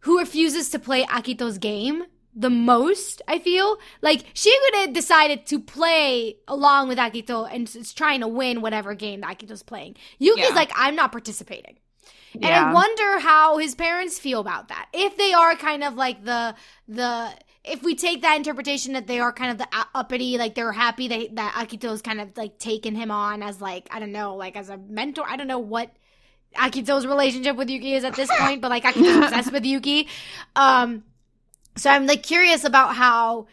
who refuses to play Akito's game the most, I feel. Like Shigure decided to play along with Akito and is trying to win whatever game that Akito's playing. Yuki's Yeah. like, I'm not participating. And I wonder how his parents feel about that. If they are kind of like the the if we take that interpretation that they are kind of the uppity, like they're happy that that Akito's kind of like taken him on as like I don't know, like as a mentor. I don't know what Akito's relationship with Yuki is at this point, but like Akito's obsessed with Yuki. Um, so I'm like curious about how,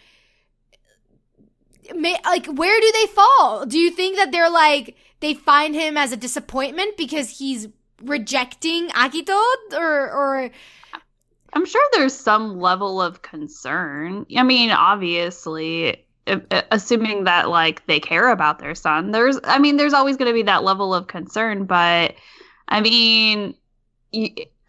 may, like, where do they fall? Do you think that they're like they find him as a disappointment because he's rejecting Akito, or or I'm sure there's some level of concern. I mean, obviously, uh, assuming that like they care about their son, there's I mean, there's always going to be that level of concern, but I mean,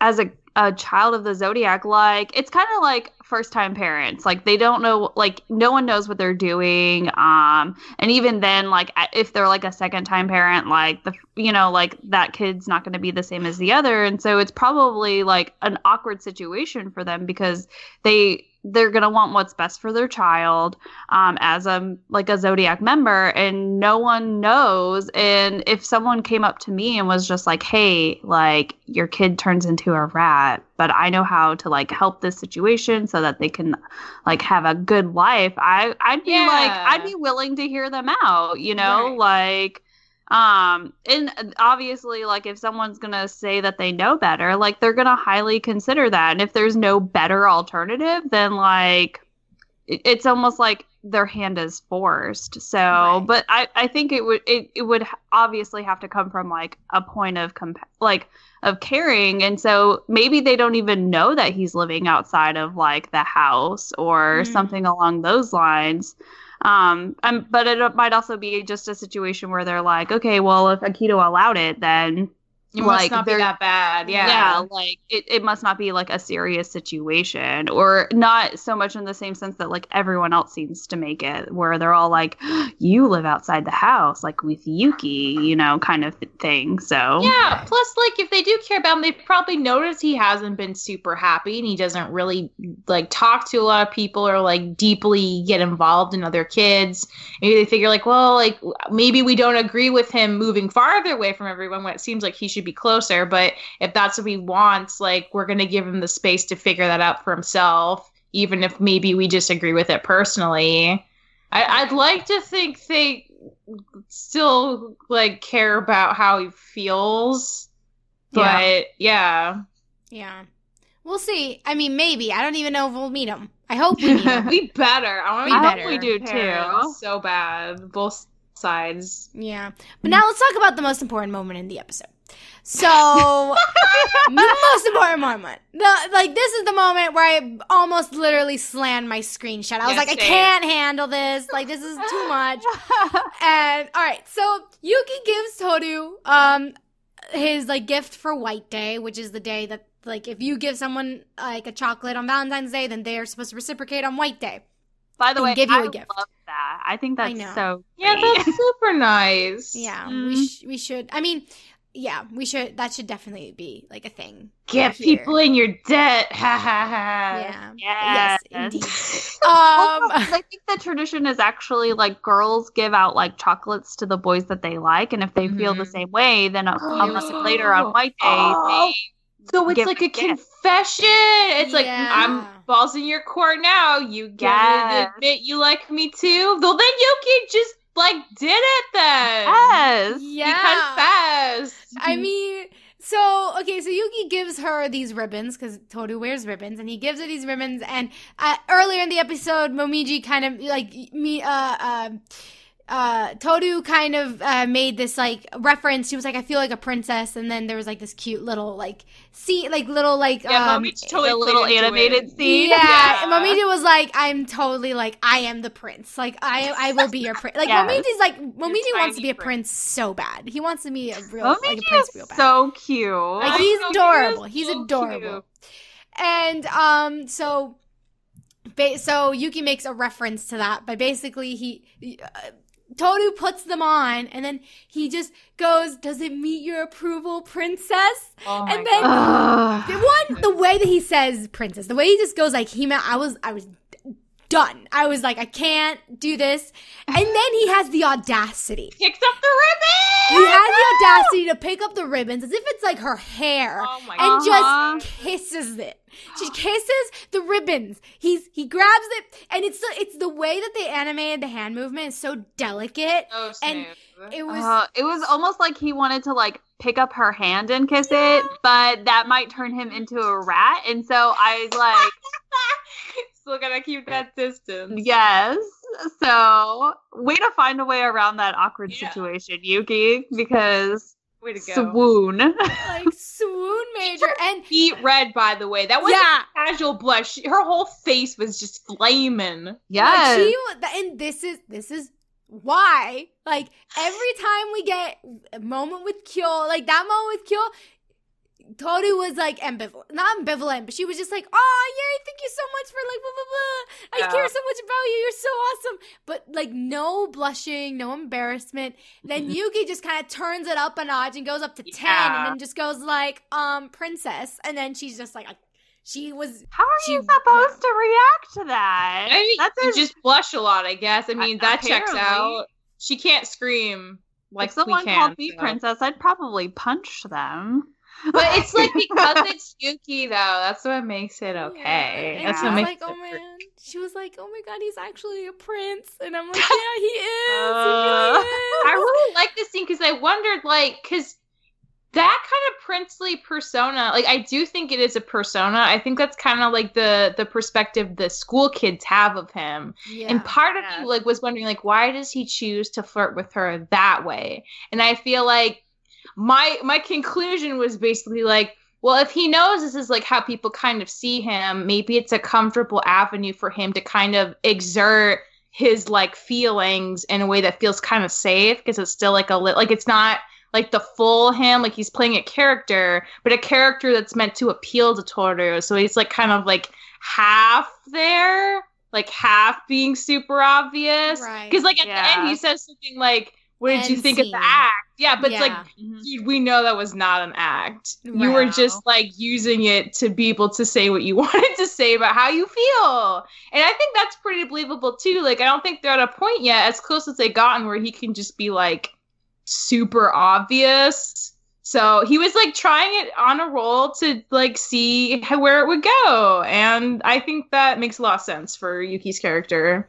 as a a child of the zodiac like it's kind of like first time parents like they don't know like no one knows what they're doing um and even then like if they're like a second time parent like the you know like that kid's not going to be the same as the other and so it's probably like an awkward situation for them because they they're going to want what's best for their child um, as a like a zodiac member and no one knows and if someone came up to me and was just like hey like your kid turns into a rat but i know how to like help this situation so that they can like have a good life i i'd be yeah. like i'd be willing to hear them out you know right. like um and obviously like if someone's gonna say that they know better like they're gonna highly consider that and if there's no better alternative then like it's almost like their hand is forced so right. but i i think it would it, it would obviously have to come from like a point of comp- like of caring and so maybe they don't even know that he's living outside of like the house or mm. something along those lines um, but it might also be just a situation where they're like, okay, well, if Akito allowed it, then it like, must not be that bad. Yeah. Yeah. Like it, it must not be like a serious situation or not so much in the same sense that like everyone else seems to make it where they're all like, you live outside the house, like with Yuki, you know, kind of thing. So Yeah. Plus, like if they do care about him, they probably notice he hasn't been super happy and he doesn't really like talk to a lot of people or like deeply get involved in other kids. Maybe they figure like, well, like maybe we don't agree with him moving farther away from everyone when it seems like he should be closer. But if that's what he wants, like we're gonna give him the space to figure that out for himself, even if maybe we disagree with it personally. I, would like to think they still like care about how he feels, but yeah, yeah. We'll see. I mean, maybe. I don't even know if we'll meet him. I hope we meet him. we better. I want to be better. we do too. So bad, both sides. Yeah. But now let's talk about the most important moment in the episode. So, the most important moment. The, like, this is the moment where I almost literally slammed my screenshot. I was like, same. I can't handle this. Like, this is too much. and, all right. So, Yuki gives Toru, um, his, like, gift for White Day, which is the day that, like, if you give someone, like, a chocolate on Valentine's Day, then they're supposed to reciprocate on White Day. By the way, give you I a gift. love that. I think that's I so. Great. Yeah, that's super nice. Yeah, mm. we sh- we should. I mean, yeah, we should. That should definitely be like a thing. Get here. people in your debt. Ha ha ha. Yeah. Yes, yes indeed. um, I think the tradition is actually like girls give out like chocolates to the boys that they like, and if they mm-hmm. feel the mm-hmm. same way, then a, a month later on White Day, oh. so it's like a, a confession. It's yeah. like I'm balls in your court now. You get yes. admit you like me too. Well, then you can just like did it then. Yes. Yeah. confessed. I mean, so okay, so Yuki gives her these ribbons because Toru wears ribbons, and he gives her these ribbons. And uh, earlier in the episode, Momiji kind of like me, uh, uh uh Toru kind of uh, made this like reference. She was like, "I feel like a princess," and then there was like this cute little like see like little like yeah, um, totally a little animated it. scene. Yeah, yeah. Momiji was like, "I'm totally like I am the prince. Like I I will be your prince." Like yes. Momiji's like Momiji wants to be a prince. prince. so bad. He wants to be a real Momiji like a prince real bad. So cute. Like he's adorable. He's so adorable. Cute. And um so. Ba- so Yuki makes a reference to that by basically he uh, Toru puts them on, and then he just goes, "Does it meet your approval, princess?" Oh and then the one, the way that he says "princess," the way he just goes like he meant, I was, I was done. I was like, I can't do this. And then he has the audacity. Picks up the ribbons. He has the audacity to pick up the ribbons as if it's like her hair oh and uh-huh. just kisses it. She kisses the ribbons. He's he grabs it, and it's the it's the way that they animated the hand movement is so delicate. Oh, and it was uh, it was almost like he wanted to like pick up her hand and kiss it, but that might turn him into a rat. And so I was like Still gotta keep that distance. Yes. So, way to find a way around that awkward Yeah. situation, Yuki, because Way to go. swoon. like swoon major and Feet red, by the way. That wasn't yeah casual blush. She- Her whole face was just flaming. Like yes. she and this is this is why like every time we get a moment with Kyo, like that moment with Kyo, Toru was like ambivalent, not ambivalent, but she was just like, "Oh yay, thank you so much for like blah blah blah. I Yeah. care so much about you. You're so awesome." But like no blushing, no embarrassment. Then Yuki just kind of turns it up a notch and goes up to ten, and then just goes like, "Um, princess," and then she's just like, she was How are she- you supposed to react to that? I mean, That's you a- just blush a lot, I guess. I mean, that checks out. She can't scream like if someone we can. called me so. princess, I'd probably punch them. But it's like because it's Yuki, though. That's what makes it okay. And That's she what makes like, it oh great. man. She was like, oh my god, he's actually a prince. And I'm like, yeah, he is. Uh, he really I really like this scene because I wondered, like, because that kind of princely persona, like, I do think it is a persona. I think that's kind of like the the perspective the school kids have of him. yeah. And part of me like was wondering like why does he choose to flirt with her that way? And I feel like my my conclusion was basically like well if he knows this is like how people kind of see him, maybe it's a comfortable avenue for him to kind of exert his like feelings in a way that feels kind of safe because it's still like a li- like it's not like the full him like he's playing a character but a character that's meant to appeal to Toru. So he's like kind of like half there like half being super obvious. Right. because like at the end he says something like what did you End think of the act yeah but it's like Yeah. Mm-hmm. dude, we know that was not an act. You were just like using it to be able to say what you wanted to say about how you feel. And I think that's pretty believable too. Like, I don't think they're at a point yet, as close as they gotten, where he can just be like super obvious. So he was like trying it on a roll to like see how, where it would go. And I think that makes a lot of sense for Yuki's character.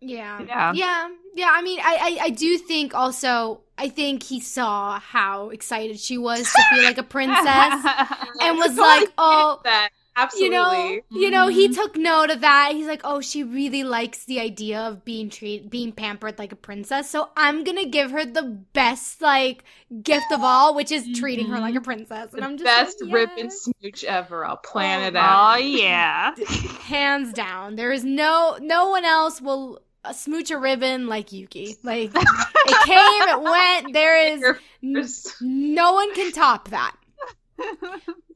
Yeah. Yeah. Yeah. Yeah. I mean, I, I, I do think also, I think he saw how excited she was to feel like a princess and was like, oh, that. Absolutely. you know, you know, he took note of that. He's like, oh, she really likes the idea of being treated, being pampered like a princess. So I'm gonna give her the best like gift of all, which is treating her Mhm. like a princess. And the I'm just best like, rip and smooch ever. I'll plan Oh it out. oh yeah. hands down. There is no no one else will smooch a ribbon like Yuki. Like it came, it went. There is Your n- first- no one can top that.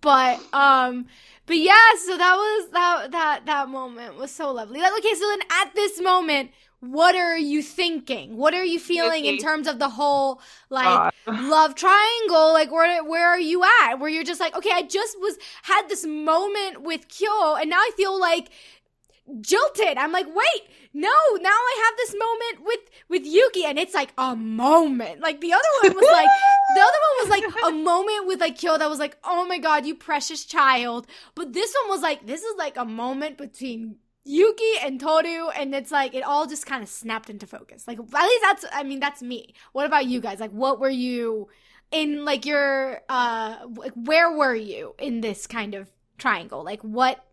But um, but yeah. So that was that that that moment was so lovely. Like, okay, so then at this moment, what are you thinking? What are you feeling in terms of the whole like? Love triangle like where where are you at where you're just like okay i just was had this moment with kyo and now i feel like jilted i'm like wait no now i have this moment with with yuki and it's like a moment like the other one was like the other one was like a moment with like kyo that was like oh my god you precious child but this one was like this is like a moment between Yuki and Toru, and it's like it all just kind of snapped into focus. Like at least that's, I mean, that's me. What about you guys? Like, what were you in? Like your, uh, like, where were you in this kind of triangle? Like, what?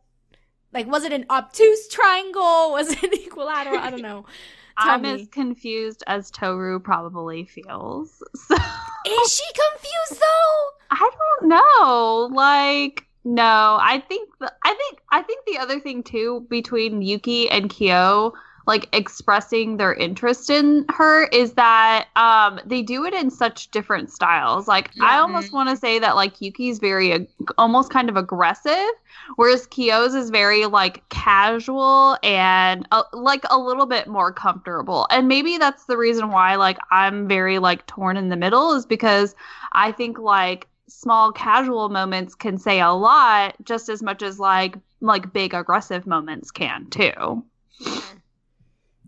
Like, was it an obtuse triangle? Was it equilateral? I don't know. Tell I'm me. as confused as Toru probably feels. So Is she confused though? I don't know. Like, no, I think the, I think I think the other thing too between Yuki and Kyo, like expressing their interest in her, is that um they do it in such different styles. Like, I almost want to say that like Yuki's very ag- almost kind of aggressive, whereas Kyo's is very like casual and uh, like a little bit more comfortable. And maybe that's the reason why like I'm very like torn in the middle is because I think like small casual moments can say a lot just as much as like like big aggressive moments can too.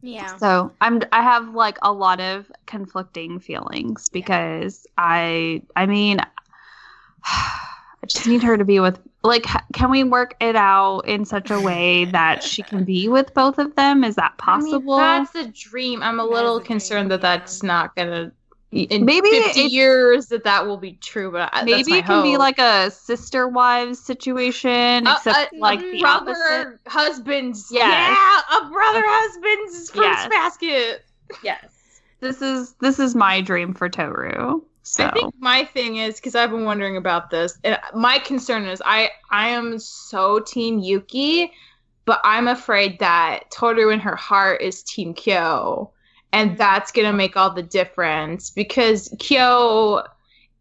Yeah. So I'm I have like a lot of conflicting feelings because I I mean I just need her to be with like can we work it out in such a way that she can be with both of them? Is that I mean, possible? that's a dream. I'm a That little concerned dream, that yeah. that's not gonna in maybe 50 it- years that that will be true, but maybe it can be like a sister wives situation, A- except like the brother opposite. husbands. Yes. Yeah, a brother husbands fruits Yes. basket. Yes. This is this is my dream for Toru. So I think my thing is because I've been wondering about this, and my concern is I I am so team Yuki, but I'm afraid that Toru in her heart is team Kyo, and that's gonna make all the difference because Kyo,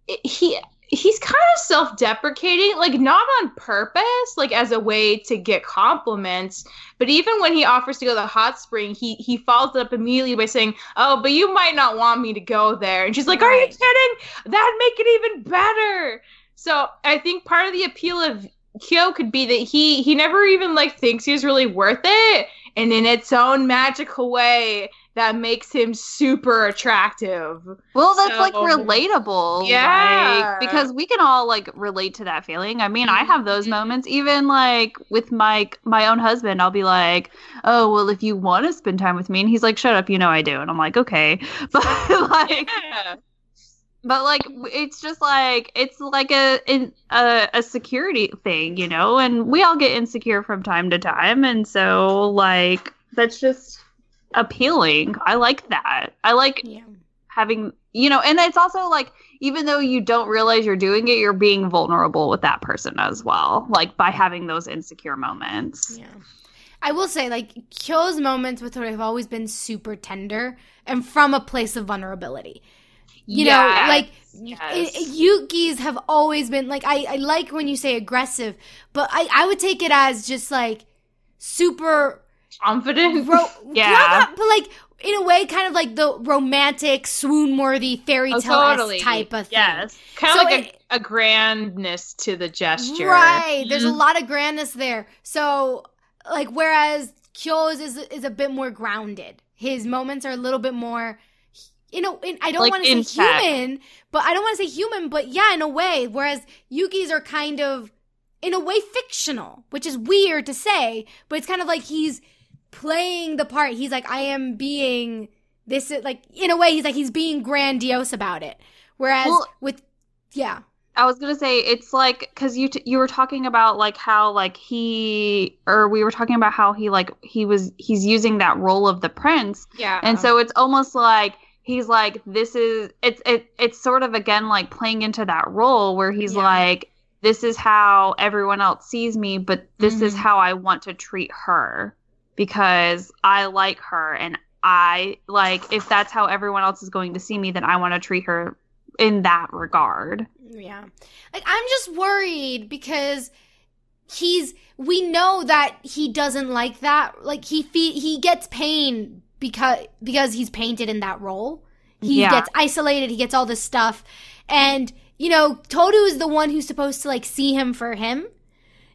he he's kind of self-deprecating like not on purpose like as a way to get compliments but even when he offers to go to the hot spring he he follows it up immediately by saying oh but you might not want me to go there. And she's like are you kidding? That'd make it even better. So i think part of the appeal of kyo could be that he he never even like thinks he's really worth it and in its own magical way that makes him super attractive Well, that's like relatable. Yeah. like, because we can all like relate to that feeling. I mean, I have those Mhm. moments even like with my my own husband. I'll be like, "Oh, well, if you want to spend time with me." And he's like, "Shut up, you know I do." And I'm like, "Okay." But like yeah. but like it's just like it's like a in, a a security thing, you know, and we all get insecure from time to time, and so like that's just appealing. I like that. I like Yeah. having you know, and it's also like even though you don't realize you're doing it, you're being vulnerable with that person as well, like by having those insecure moments. Yeah. I will say, like, Kyo's moments with her have always been super tender and from a place of vulnerability. You know, like, yes. Yuki's have always been, like, I, I like when you say aggressive, but I, I would take it as just, like, super. Confident Ro- Yeah. not- but, like, in a way, kind of like the romantic, swoon worthy fairy Oh, tale totally. type of thing. Yes. kind of So like it- a, a grandness to the gesture Right. There's a Mhm. lot of grandness there. So, like, whereas Kyo's is is a bit more grounded. His moments are a little bit more. You know, in, I don't Like want to say human, but I don't want to say human, but yeah, in a way. Whereas Yuki's are kind of, in a way, fictional, which is weird to say, but it's kind of like he's playing the part. He's like, I am being this, is like, in a way, he's like, he's being grandiose about it. Whereas Well- with, yeah. I was gonna say it's like because you t- you were talking about like how like he or we were talking about how he like he was he's using that role of the prince yeah and so it's almost like he's like this is it's it it's sort of again like playing into that role where he's Yeah. like this is how everyone else sees me but this is Mhm. how I want to treat her because I like her and I like if that's how everyone else is going to see me then I want to treat her in that regard. Yeah. Like I'm just worried because he's we know that he doesn't like that. Like he fe- he gets pain because because he's painted in that role. He Yeah. gets isolated, he gets all this stuff. And you know, Toru is the one who's supposed to like see him for him.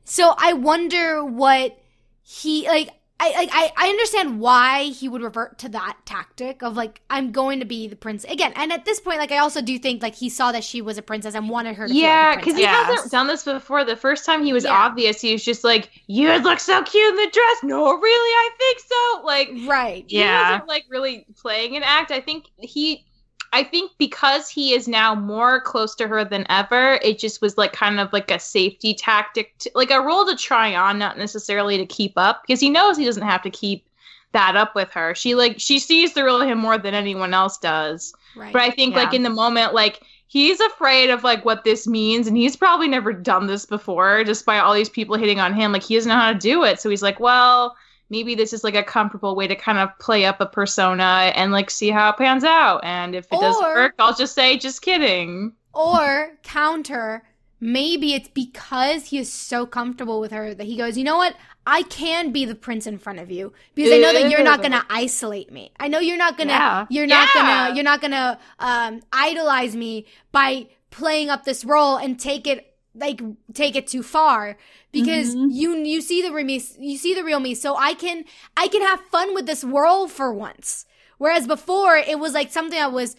So I wonder what he like I like I, I understand why he would revert to that tactic of like I'm going to be the prince again. And at this point, like I also do think like he saw that she was a princess and wanted her to yeah feel like because he princess. Yes. hasn't done this before the first time he was Yeah. obvious he was just like you look so cute in the dress no really i think so like right. he Yeah. wasn't like really playing an act. I think he I think because he is now more close to her than ever, it just was like kind of like a safety tactic, to, like a role to try on, not necessarily to keep up, because he knows he doesn't have to keep that up with her. She like she sees the real him more than anyone else does. Right. But I think like in the moment, like he's afraid of like what this means, and he's probably never done this before, despite all these people hitting on him. Like he doesn't know how to do it, so he's like, well, maybe this is like a comfortable way to kind of play up a persona and like see how it pans out. And if it doesn't work, I'll just say, just kidding. Or counter, maybe it's because he is so comfortable with her that he goes, you know what? I can be the prince in front of you because I know that you're not gonna isolate me. I know you're not gonna Yeah. you're not Yeah. gonna you're not gonna um idolize me by playing up this role and take it like take it too far because Mhm. you you see the real me you see the real me so I can I can have fun with this world for once whereas before it was like something that was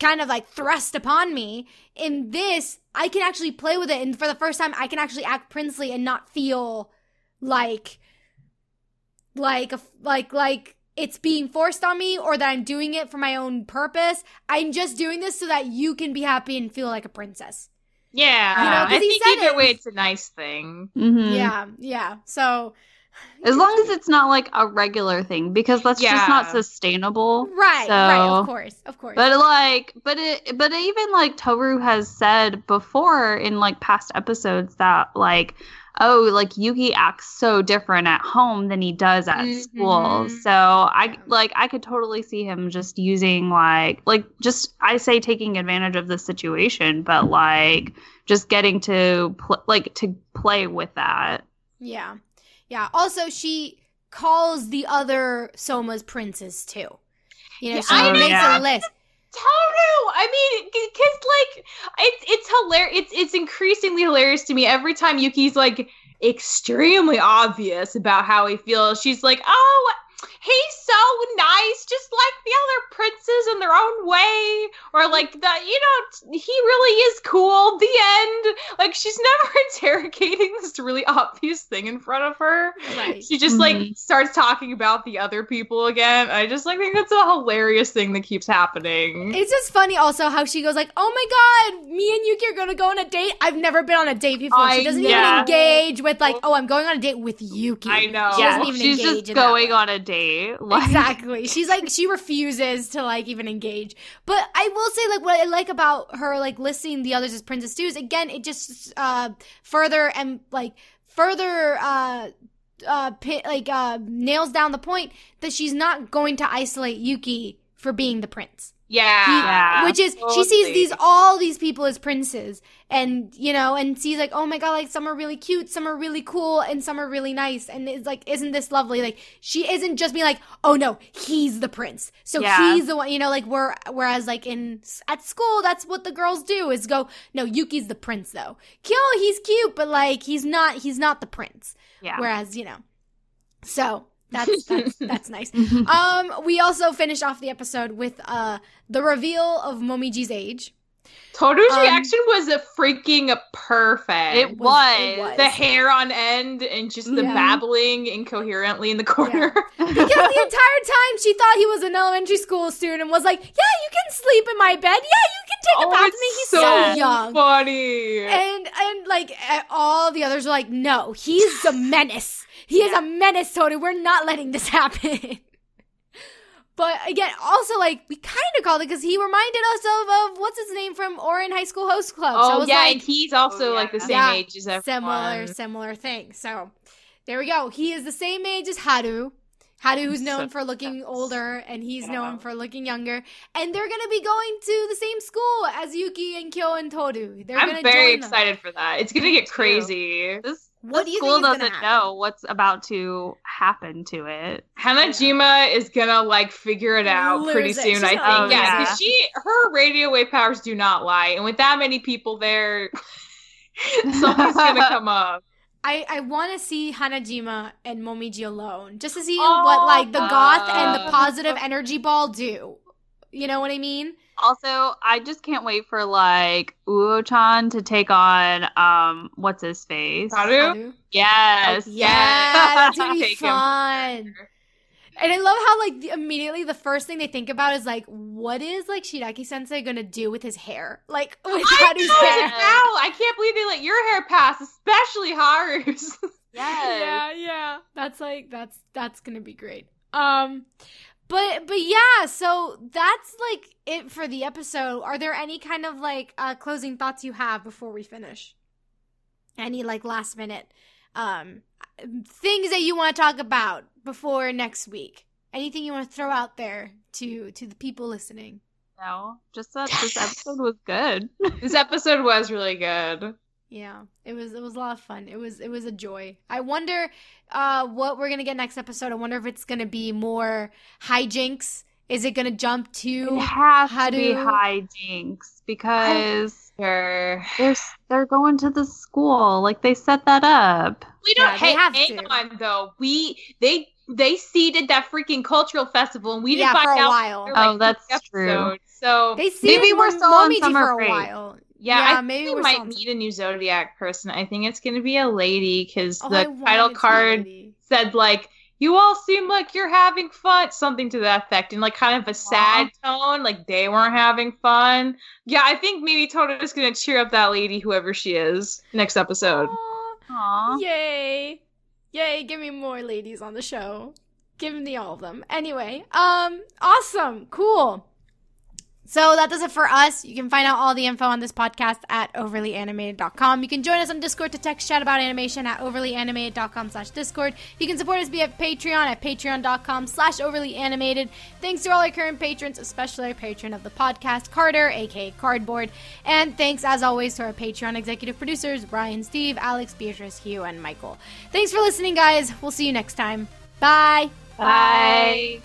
kind of like thrust upon me in this I can actually play with it and for the first time I can actually act princely and not feel like like like like it's being forced on me or that I'm doing it for my own purpose. I'm just doing this so that you can be happy and feel like a princess. Yeah, You know, 'cause I he think said either it. way, it's a nice thing. Mhm. Yeah, yeah. So As long as it's not like a regular thing, because that's just not sustainable. right, So- right, of course, of course. But like, but it, but even like Toru has said before in like past episodes that like, oh, like Yuki acts so different at home than he does at school. Mhm. So I like I could totally see him just using like like just I say taking advantage of the situation, but like just getting to pl- like to play with that. Yeah. Yeah. Also, she calls the other Sohma's princes too. You know, Yeah, she I makes know. a list. Toru, I mean, because like it's it's hilarious. It's it's increasingly hilarious to me every time Yuki's like extremely obvious about how he feels. She's like, "Oh, he's so nice, just like the other princes in their own way," or like the you know he really is cool. The end. Like she's never interrogating this really obvious thing in front of her. Right. She just like Mhm. starts talking about the other people again. I just like think that's a hilarious thing that keeps happening. It's just funny also how she goes like, "Oh my god, me and Yuki are gonna go on a date. I've never been on a date before." I she doesn't know. even engage with like, "Oh, I'm going on a date with Yuki." I know. She yeah, doesn't even she's engage just in that going on a date. Like, exactly. She's like she refuses to like even engage. But I will say like what I like about her like listing the others as princess is again it just uh further and like further uh uh pi- like uh nails down the point that she's not going to isolate Yuki for being the prince. Yeah. Yeah. Which is she sees these all these people as princes and you know and sees like oh my god like some are really cute some are really cool and some are really nice and it's like isn't this lovely like she isn't just being like oh no he's the prince so Yeah. he's the one you know like we're whereas like in at school that's what the girls do is go no Yuki's the prince though Kyo he's cute but like he's not he's not the prince yeah. whereas you know so that's that's that's nice Mhm. um, we also finished off the episode with uh the reveal of Momiji's age. Toru's Um, reaction was a freaking perfect. It was- it was. was. the hair on end and just the Yeah. babbling incoherently in the corner. Because the entire time she thought he was an elementary school student and was like, "Yeah, you can sleep in my bed. Yeah, you can take a oh, bath with me. He's so, so, young." funny. And and like all the others were like, "No, he's a menace. He is a menace, Tony. We're not letting this happen." But again, also like we kind of called it because he reminded us of, of what's his name from Ouran High School Host Club. so I oh was yeah, like, and he's also Oh, like the same Yeah. age as everyone. similar similar thing. So there we go. He is the same age as Haru. Haru, who's known So- for looking that's- older, and he's known Yeah. for looking younger. And they're gonna be going to the same school as Yuki and Kyo and Toru. They're I'm gonna very join them. excited for that. It's gonna get crazy. This, What the do you school think doesn't know what's about to happen to it. Hanajima is gonna like figure it out Lose pretty it. soon. She's I gonna think. lose Yeah, it. because she her radio wave powers do not lie, and with that many people there, something's gonna come up. I, I want to see Hanajima and Momiji alone, just to see Oh, what like the goth and the uh, positive energy ball do. You know what I mean? Also, I just can't wait for like Uo-chan to take on um what's his face? Haru? Haru? Yes. Yeah, that's gonna be fun. And I love how like the, immediately the first thing they think about is like, what is like Shiraki Sensei gonna do with his hair? Like with I Haru's know hair. it now. I can't believe they let your hair pass, especially Haru's. Yes. Yeah, yeah. That's like that's that's gonna be great. Um but but yeah, so that's like it for the episode. Are there any kind of like uh closing thoughts you have before we finish? Any like last minute um things that you want to talk about before next week? Anything you want to throw out there to to the people listening? No, just that this episode was good. this episode was really good. Yeah, it was it was a lot of fun. It was it was a joy. I wonder uh what we're gonna get next episode. I wonder if it's gonna be more hijinks. Is it gonna jump It to has How to be hijinks because Sure. they're they're going to the school. Like they set that up. We don't. Yeah, they hey, have hang to. on though. We they they seeded that freaking cultural festival, and we didn't for find a out while? for, like, Oh, that's this true. So They see Maybe we're still on summer for a break. while. Yeah, yeah, I maybe we might on meet a new zodiac person. I think it's gonna be a lady because Oh, the title to card said like you all seem like you're having fun, something to that effect, in like kind of a sad tone, like they weren't having fun. Yeah, I think maybe Toru's gonna cheer up that lady, whoever she is, next episode. Aw. Yay. Yay, give me more ladies on the show. Give me all of them. Anyway, um, awesome. Cool. So that does it for us. You can find out all the info on this podcast at overlyanimated.com. You can join us on Discord to text chat about animation at overlyanimated.com slash Discord. You can support us via Patreon at patreon.com slash overlyanimated. Thanks to all our current patrons, especially our patron of the podcast, Carter, aka Cardboard. And thanks, as always, to our Patreon executive producers, Brian, Steve, Alex, Beatrice, Hugh, and Michael. Thanks for listening, guys. We'll see you next time. Bye. Bye.